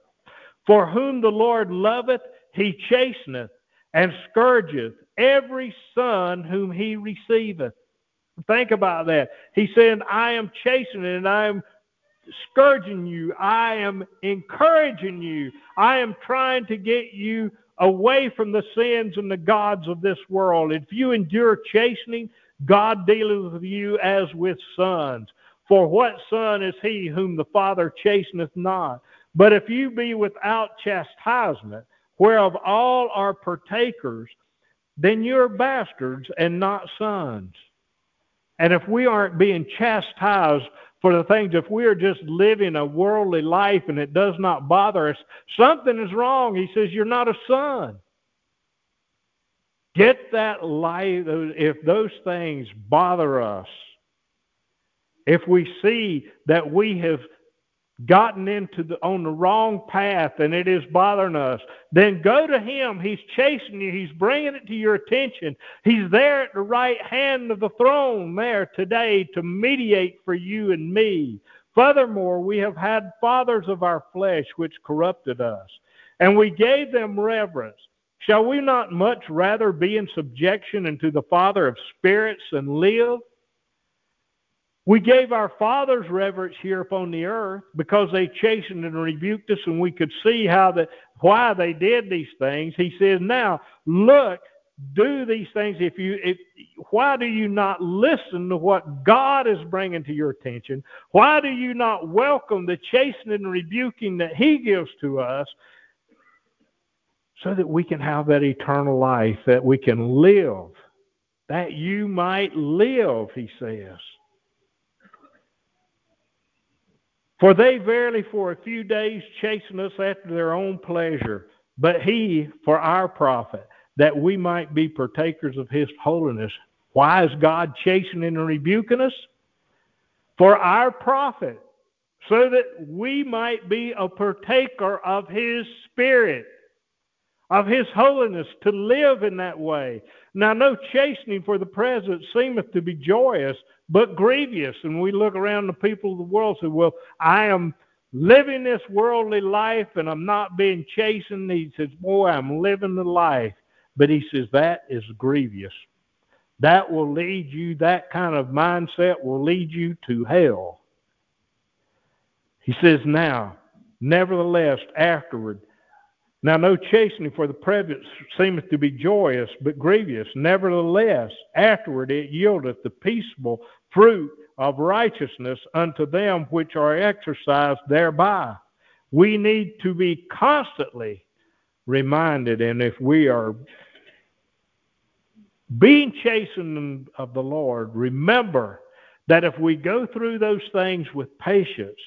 For whom the Lord loveth, He chasteneth and scourgeth every son whom He receiveth. Think about that. He said, I am chastening and I am scourging you. I am encouraging you. I am trying to get you away from the sins and the gods of this world. If you endure chastening, God dealeth with you as with sons. For what son is he whom the Father chasteneth not? But if you be without chastisement, whereof all are partakers, then you're bastards and not sons. And if we aren't being chastised for the things, if we are just living a worldly life and it does not bother us, something is wrong. He says, You're not a son. Get that life, if those things bother us, if we see that we have gotten into the on the wrong path and it is bothering us, then go to him. He's chasing you. He's bringing it to your attention. He's there at the right hand of the throne there today to mediate for you and me. Furthermore, we have had fathers of our flesh which corrupted us, and we gave them reverence. Shall we not much rather be in subjection unto the Father of spirits and live? We gave our fathers reverence here upon the earth because they chastened and rebuked us, and we could see how that why they did these things. He says, "Now look, do these things. If you, if why do you not listen to what God is bringing to your attention? Why do you not welcome the chastening and rebuking that He gives to us, so that we can have that eternal life, that we can live, that you might live?" He says. For they verily for a few days chasten us after their own pleasure, but he for our profit, that we might be partakers of his holiness. Why is God chastening and rebuking us? For our profit, so that we might be a partaker of his spirit, of his holiness, to live in that way. Now, no chastening for the present seemeth to be joyous, but grievous. And we look around the people of the world and say, Well, I am living this worldly life and I'm not being chastened. He says, Boy, I'm living the life. But he says, That is grievous. That will lead you, that kind of mindset will lead you to hell. He says, Now, nevertheless, afterward, now, no chastening for the present seemeth to be joyous, but grievous. Nevertheless, afterward it yieldeth the peaceable fruit of righteousness unto them which are exercised thereby. We need to be constantly reminded, and if we are being chastened of the Lord, remember that if we go through those things with patience,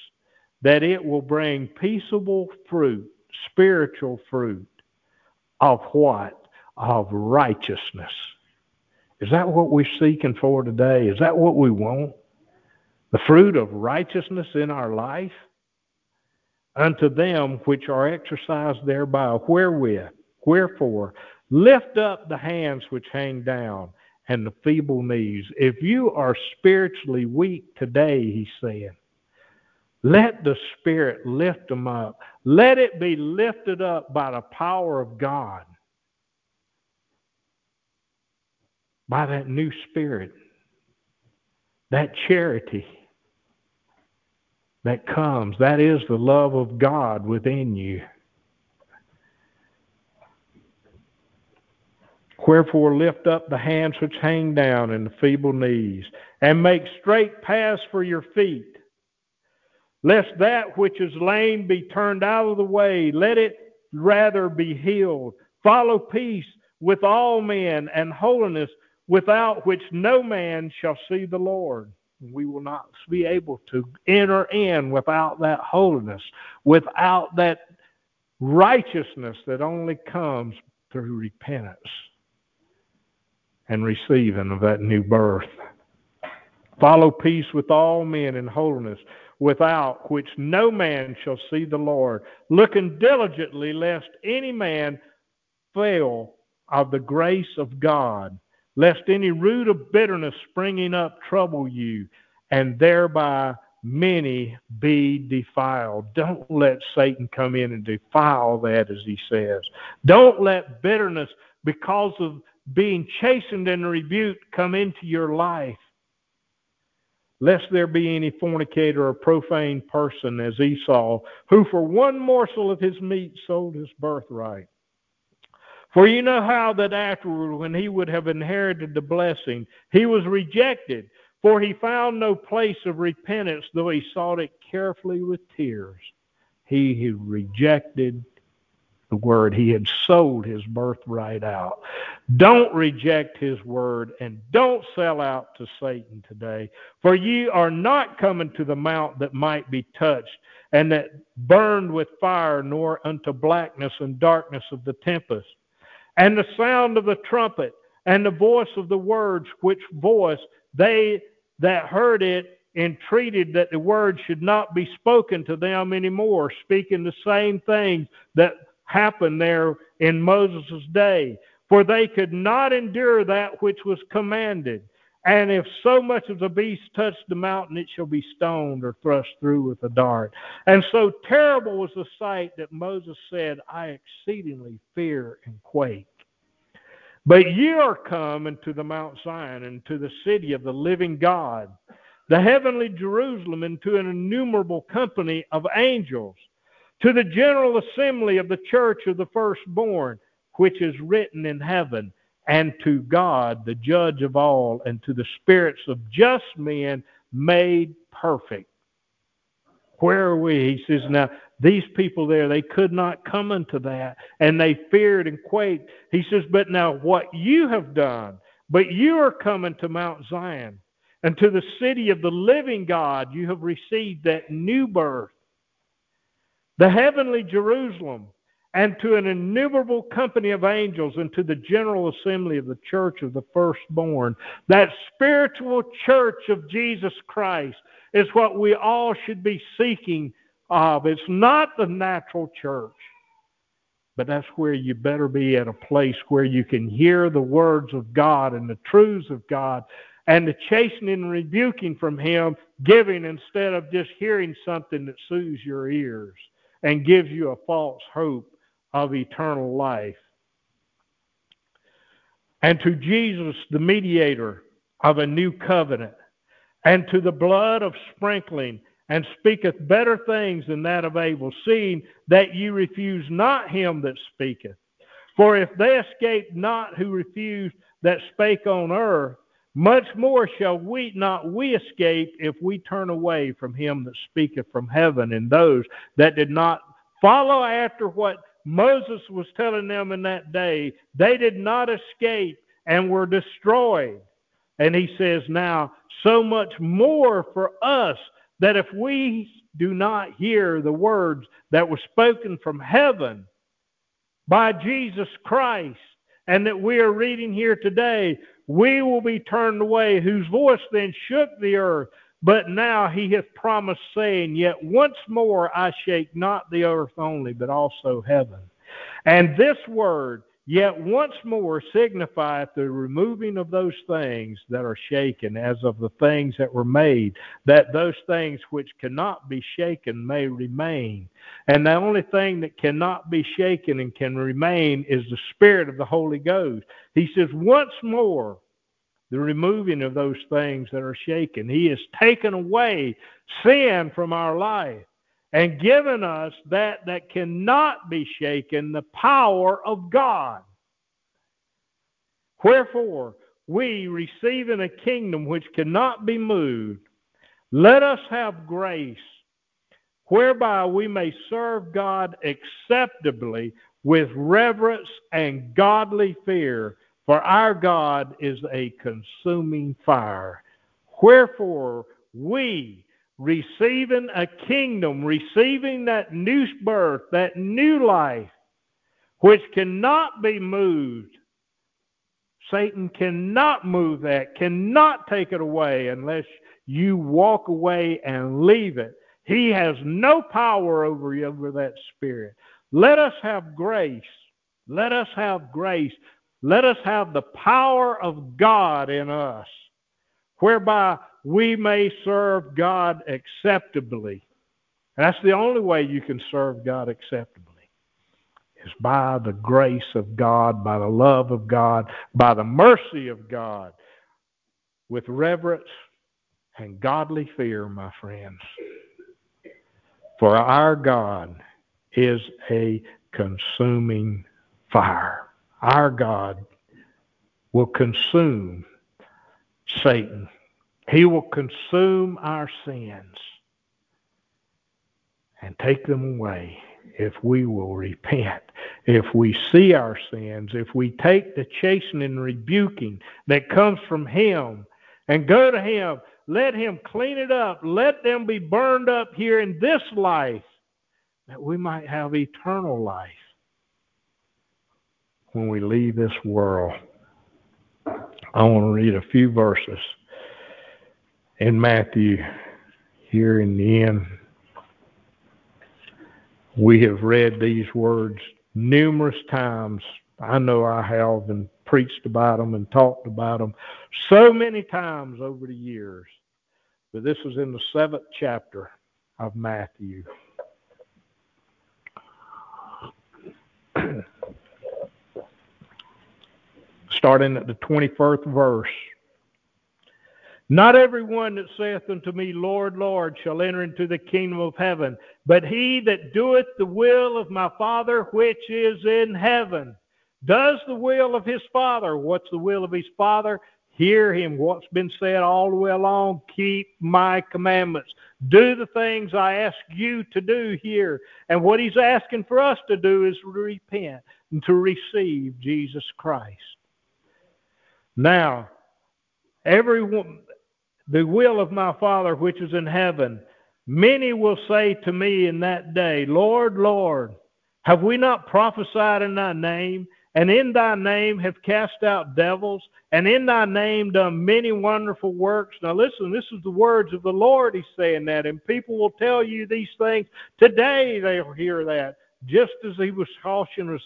that it will bring peaceable fruit spiritual fruit of what? Of righteousness. Is that what we're seeking for today? Is that what we want? The fruit of righteousness in our life? Unto them which are exercised thereby, wherewith, wherefore, lift up the hands which hang down and the feeble knees. If you are spiritually weak today, he's saying, let the Spirit lift them up. Let it be lifted up by the power of God, by that new Spirit, that charity that comes. That is the love of God within you. Wherefore lift up the hands which hang down and the feeble knees, and make straight paths for your feet lest that which is lame be turned out of the way. Let it rather be healed. Follow peace with all men and holiness, without which no man shall see the Lord. We will not be able to enter in without that holiness, without that righteousness that only comes through repentance and receiving of that new birth. Follow peace with all men in holiness, without which no man shall see the Lord, looking diligently lest any man fail of the grace of God, lest any root of bitterness springing up trouble you, and thereby many be defiled. Don't let Satan come in and defile that, as he says. Don't let bitterness, because of being chastened and rebuked, come into your life lest there be any fornicator or profane person as Esau, who for one morsel of his meat sold his birthright. For you know how that afterward, when he would have inherited the blessing, he was rejected, for he found no place of repentance, though he sought it carefully with tears. He rejected the word. He had sold his birthright out. Don't reject his word and don't sell out to Satan today. For ye are not coming to the mount that might be touched and that burned with fire, nor unto blackness and darkness of the tempest. And the sound of the trumpet and the voice of the words, which voice they that heard it entreated that the word should not be spoken to them anymore, speaking the same things that happened there in Moses' day. For they could not endure that which was commanded. And if so much as a beast touch the mountain, it shall be stoned or thrust through with a dart. And so terrible was the sight that Moses said, I exceedingly fear and quake. But ye are come into the Mount Zion and to the city of the living God, the heavenly Jerusalem, and to an innumerable company of angels, to the general assembly of the church of the firstborn, which is written in heaven, and to God, the judge of all, and to the spirits of just men made perfect. Where are we? He says, now these people there, they could not come unto that, and they feared and quaked. He says, but now what you have done, but you are coming to Mount Zion, and to the city of the living God, you have received that new birth, the heavenly Jerusalem, and to an innumerable company of angels, and to the general assembly of the church of the firstborn. That spiritual church of Jesus Christ is what we all should be seeking of. It's not the natural church. But that's where you better be at a place where you can hear the words of God and the truths of God and the chastening and rebuking from Him, giving instead of just hearing something that soothes your ears and gives you a false hope of eternal life. And to Jesus, the mediator of a new covenant, and to the blood of sprinkling and speaketh better things than that of Abel, seeing that ye refuse not him that speaketh. For if they escape not who refused that spake on earth, much more shall we not we escape if we turn away from him that speaketh from heaven, and those that did not follow after what Moses was telling them in that day, they did not escape and were destroyed. And he says now, so much more for us that if we do not hear the words that were spoken from heaven by Jesus Christ, and that we are reading here today, we will be turned away, whose voice then shook the earth. But now he hath promised, saying, Yet once more I shake not the earth only, but also heaven. And this word Yet once more signifieth the removing of those things that are shaken, as of the things that were made, that those things which cannot be shaken may remain. And the only thing that cannot be shaken and can remain is the Spirit of the Holy Ghost. He says, once more, the removing of those things that are shaken. He has taken away sin from our life and given us that that cannot be shaken, the power of God. Wherefore, we, receiving a kingdom which cannot be moved, let us have grace whereby we may serve God acceptably with reverence and godly fear, for our God is a consuming fire. Wherefore, we, receiving a kingdom, receiving that new birth, that new life, which cannot be moved. Satan cannot move that, cannot take it away unless you walk away and leave it. He has no power over you, over that spirit. Let us have grace. Let us have grace. Let us have the power of God in us, whereby we may serve God acceptably. That's the only way you can serve God acceptably. Is by the grace of God, by the love of God, by the mercy of God, with reverence and godly fear, my friends. For our God is a consuming fire. Our God will consume Satan. He will consume our sins and take them away if we will repent, if we see our sins, if we take the chastening and rebuking that comes from Him and go to Him, let Him clean it up, let them be burned up here in this life that we might have eternal life when we leave this world. I want to read a few verses in Matthew here in the end. We have read these words numerous times. I know I have and preached about them and talked about them so many times over the years. But this is in the seventh chapter of Matthew. Starting at the 21st verse. Not every one that saith unto me, Lord, Lord, shall enter into the kingdom of heaven, but he that doeth the will of my Father which is in heaven. Does the will of his Father. What's the will of his Father? Hear him. What's been said all the way along? Keep my commandments. Do the things I ask you to do here. And what he's asking for us to do is repent and to receive Jesus Christ. Now, everyone, the will of my Father which is in heaven. Many will say to me in that day, Lord, Lord, have we not prophesied in thy name, and in thy name have cast out devils, and in thy name done many wonderful works? Now listen, this is the words of the Lord. He's saying that, and people will tell you these things. Today they'll hear that, just as he was cautioning,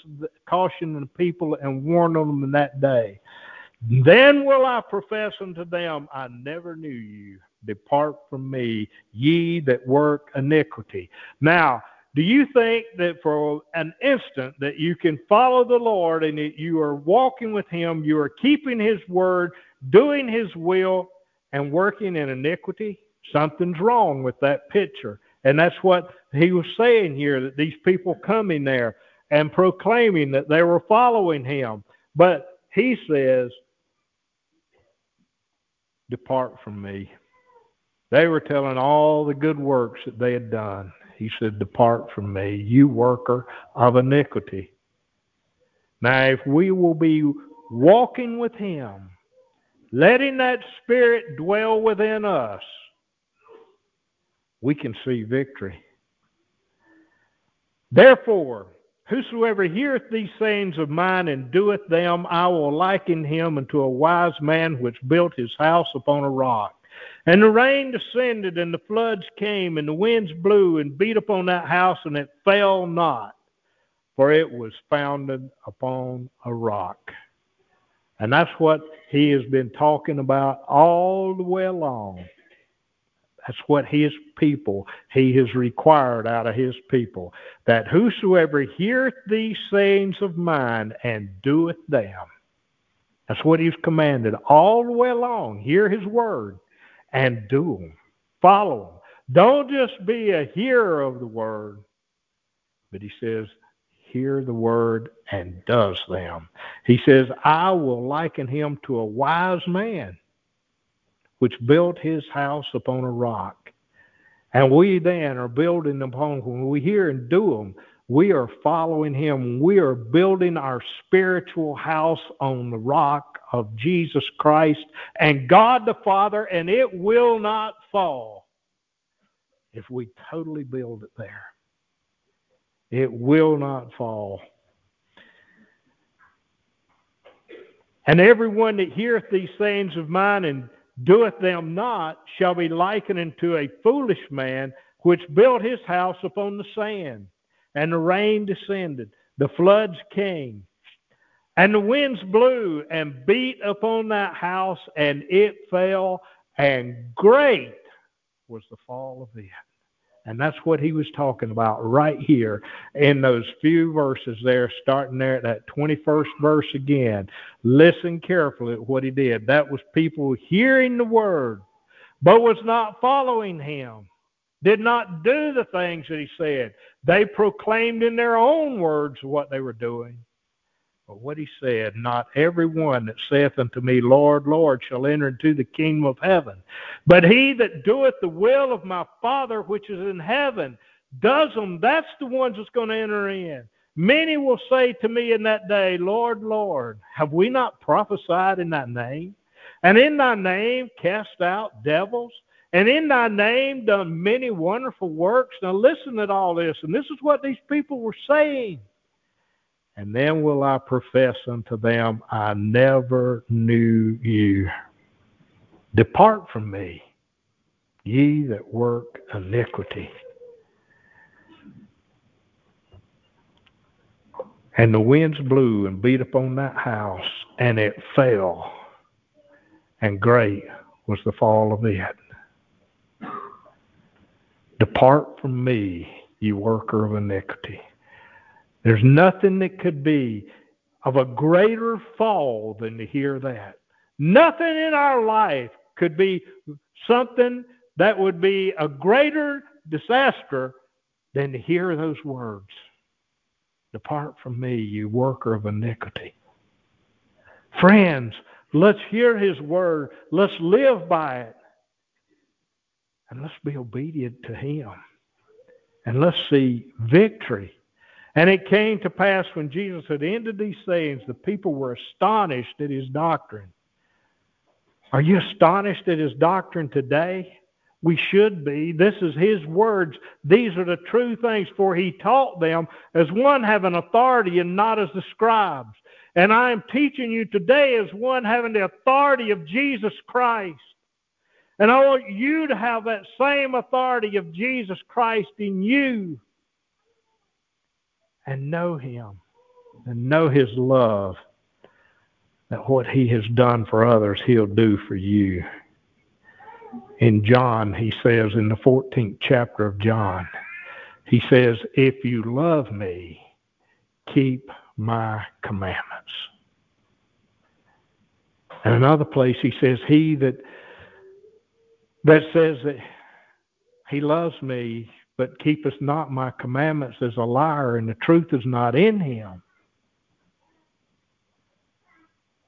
cautioning the people and warning them in that day. Then will I profess unto them, I never knew you. Depart from me, ye that work iniquity. Now, do you think that for an instant that you can follow the Lord and that you are walking with Him, you are keeping His word, doing His will, and working in iniquity? Something's wrong with that picture. And that's what he was saying here that these people coming there and proclaiming that they were following him. But he says, Depart from me. They were telling all the good works that they had done. He said, Depart from me, you worker of iniquity. Now, if we will be walking with Him, letting that Spirit dwell within us, we can see victory. Therefore, Whosoever heareth these sayings of mine and doeth them, I will liken him unto a wise man which built his house upon a rock. And the rain descended, and the floods came, and the winds blew and beat upon that house, and it fell not, for it was founded upon a rock. And that's what he has been talking about all the way along. That's what his people, he has required out of his people. That whosoever heareth these sayings of mine and doeth them. That's what he's commanded all the way along. Hear his word and do them. Follow them. Don't just be a hearer of the word, but he says, hear the word and does them. He says, I will liken him to a wise man which built his house upon a rock. And we then are building upon, when we hear and do them, we are following him. We are building our spiritual house on the rock of Jesus Christ and God the Father, and it will not fall if we totally build it there. It will not fall. And everyone that heareth these sayings of mine and doeth them not shall be likened unto a foolish man which built his house upon the sand. And the rain descended, the floods came, and the winds blew and beat upon that house, and it fell, and great was the fall of it. And that's what he was talking about right here in those few verses there, starting there at that 21st verse again. Listen carefully at what he did. That was people hearing the word, but was not following him, did not do the things that he said. They proclaimed in their own words what they were doing. But what he said, not every one that saith unto me, Lord, Lord, shall enter into the kingdom of heaven, but he that doeth the will of my Father which is in heaven does them. That's the ones that's going to enter in. Many will say to me in that day, Lord, Lord, have we not prophesied in thy name? And in thy name cast out devils? And in thy name done many wonderful works? Now listen to all this. And this is what these people were saying. And then will I profess unto them, I never knew you. Depart from me, ye that work iniquity. And the winds blew and beat upon that house, and it fell, and great was the fall of it. Depart from me, ye worker of iniquity. There's nothing that could be of a greater fall than to hear that. Nothing in our life could be something that would be a greater disaster than to hear those words. Depart from me, you worker of iniquity. Friends, let's hear his word. Let's live by it. And let's be obedient to him. And let's see victory. And it came to pass when Jesus had ended these sayings, the people were astonished at his doctrine. Are you astonished at his doctrine today? We should be. This is his words. These are the true things, for he taught them as one having authority and not as the scribes. And I am teaching you today as one having the authority of Jesus Christ. And I want you to have that same authority of Jesus Christ in you and know him and know his love that what he has done for others, he'll do for you. In John, he says in the 14th chapter of John, he says, If you love me, keep my commandments. And another place he says, He that that says that he loves me but keepeth not my commandments is a liar, and the truth is not in him.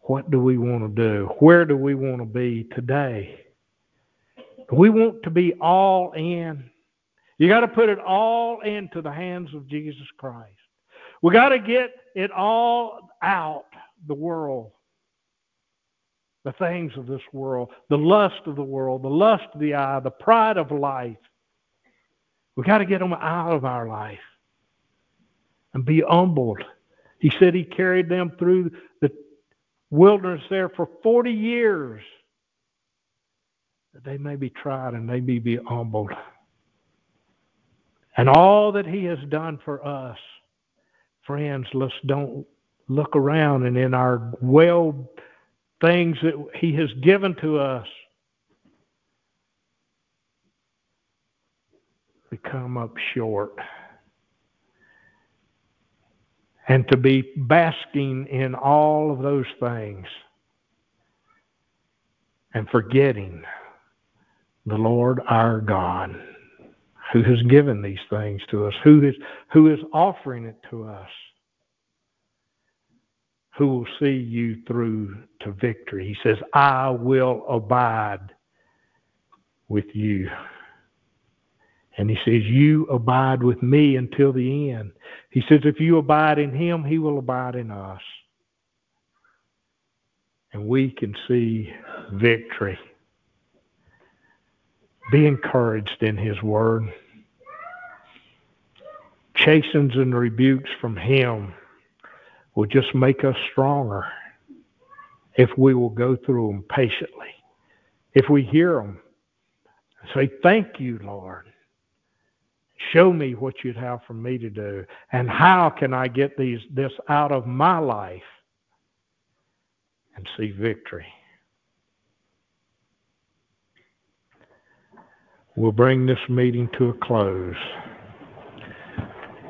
What do we want to do? Where do we want to be today? We want to be all in. You got to put it all into the hands of Jesus Christ. We got to get it all out the world. The things of this world, the lust of the world, the lust of the eye, the pride of life. We got to get them out of our life and be humbled. He said he carried them through the wilderness there for 40 years that they may be tried and they may be humbled. And all that he has done for us, friends, let's don't look around and in our well things that he has given to us, we come up short and to be basking in all of those things and forgetting the Lord our God who has given these things to us, who is, who is offering it to us, who will see you through to victory. He says, I will abide with you. And he says, You abide with me until the end. He says, If you abide in him, he will abide in us. And we can see victory. Be encouraged in his word. Chastens and rebukes from him will just make us stronger if we will go through them patiently. If we hear them, say, Thank you, Lord. Show me what you'd have for me to do. And how can I get these this out of my life and see victory? We'll bring this meeting to a close.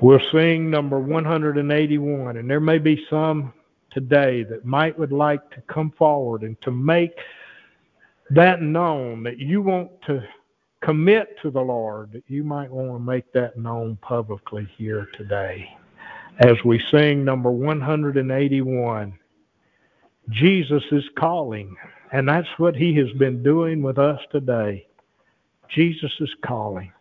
We'll sing number 181, and there may be some today that might would like to come forward and to make that known that you want to commit to the Lord, you might want to make that known publicly here today. As we sing number 181, Jesus is calling, and that's what he has been doing with us today. Jesus is calling.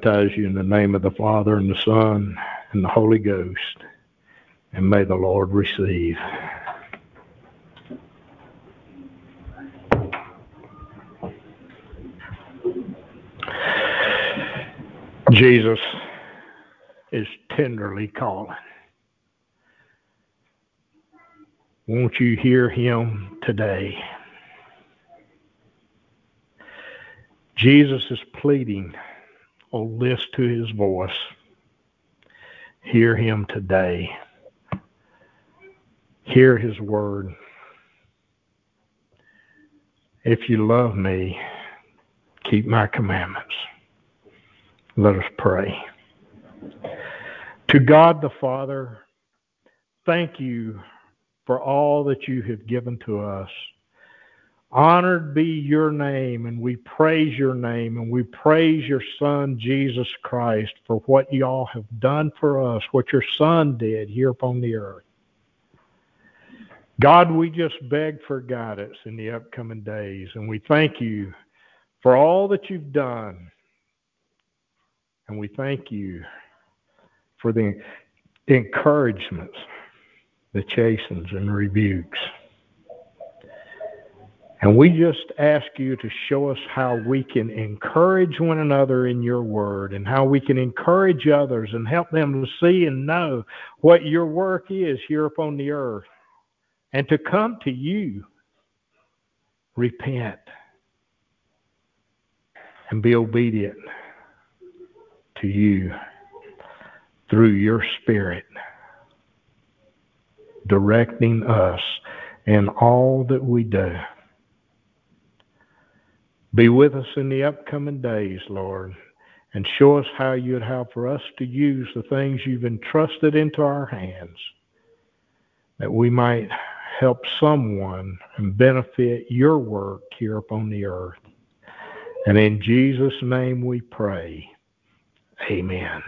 Baptize you in the name of the Father and the Son and the Holy Ghost. And may the Lord receive. Jesus is tenderly calling. Won't you hear him today? Jesus is pleading, oh, listen to his voice. Hear him today. Hear his word. If you love me, keep my commandments. Let us pray. To God the Father, thank you for all that you have given to us. Honored be your name, and we praise your name, and we praise your Son, Jesus Christ, for what y'all have done for us, what your Son did here upon the earth. God, we just beg for guidance in the upcoming days, and we thank you for all that you've done. And we thank you for the encouragements, the chastens and rebukes. And we just ask you to show us how we can encourage one another in your word and how we can encourage others and help them to see and know what your work is here upon the earth and to come to you, repent, and be obedient to you through your Spirit, directing us in all that we do. Be with us in the upcoming days, Lord, and show us how you'd have for us to use the things you've entrusted into our hands, that we might help someone and benefit your work here upon the earth. And in Jesus' name we pray. Amen.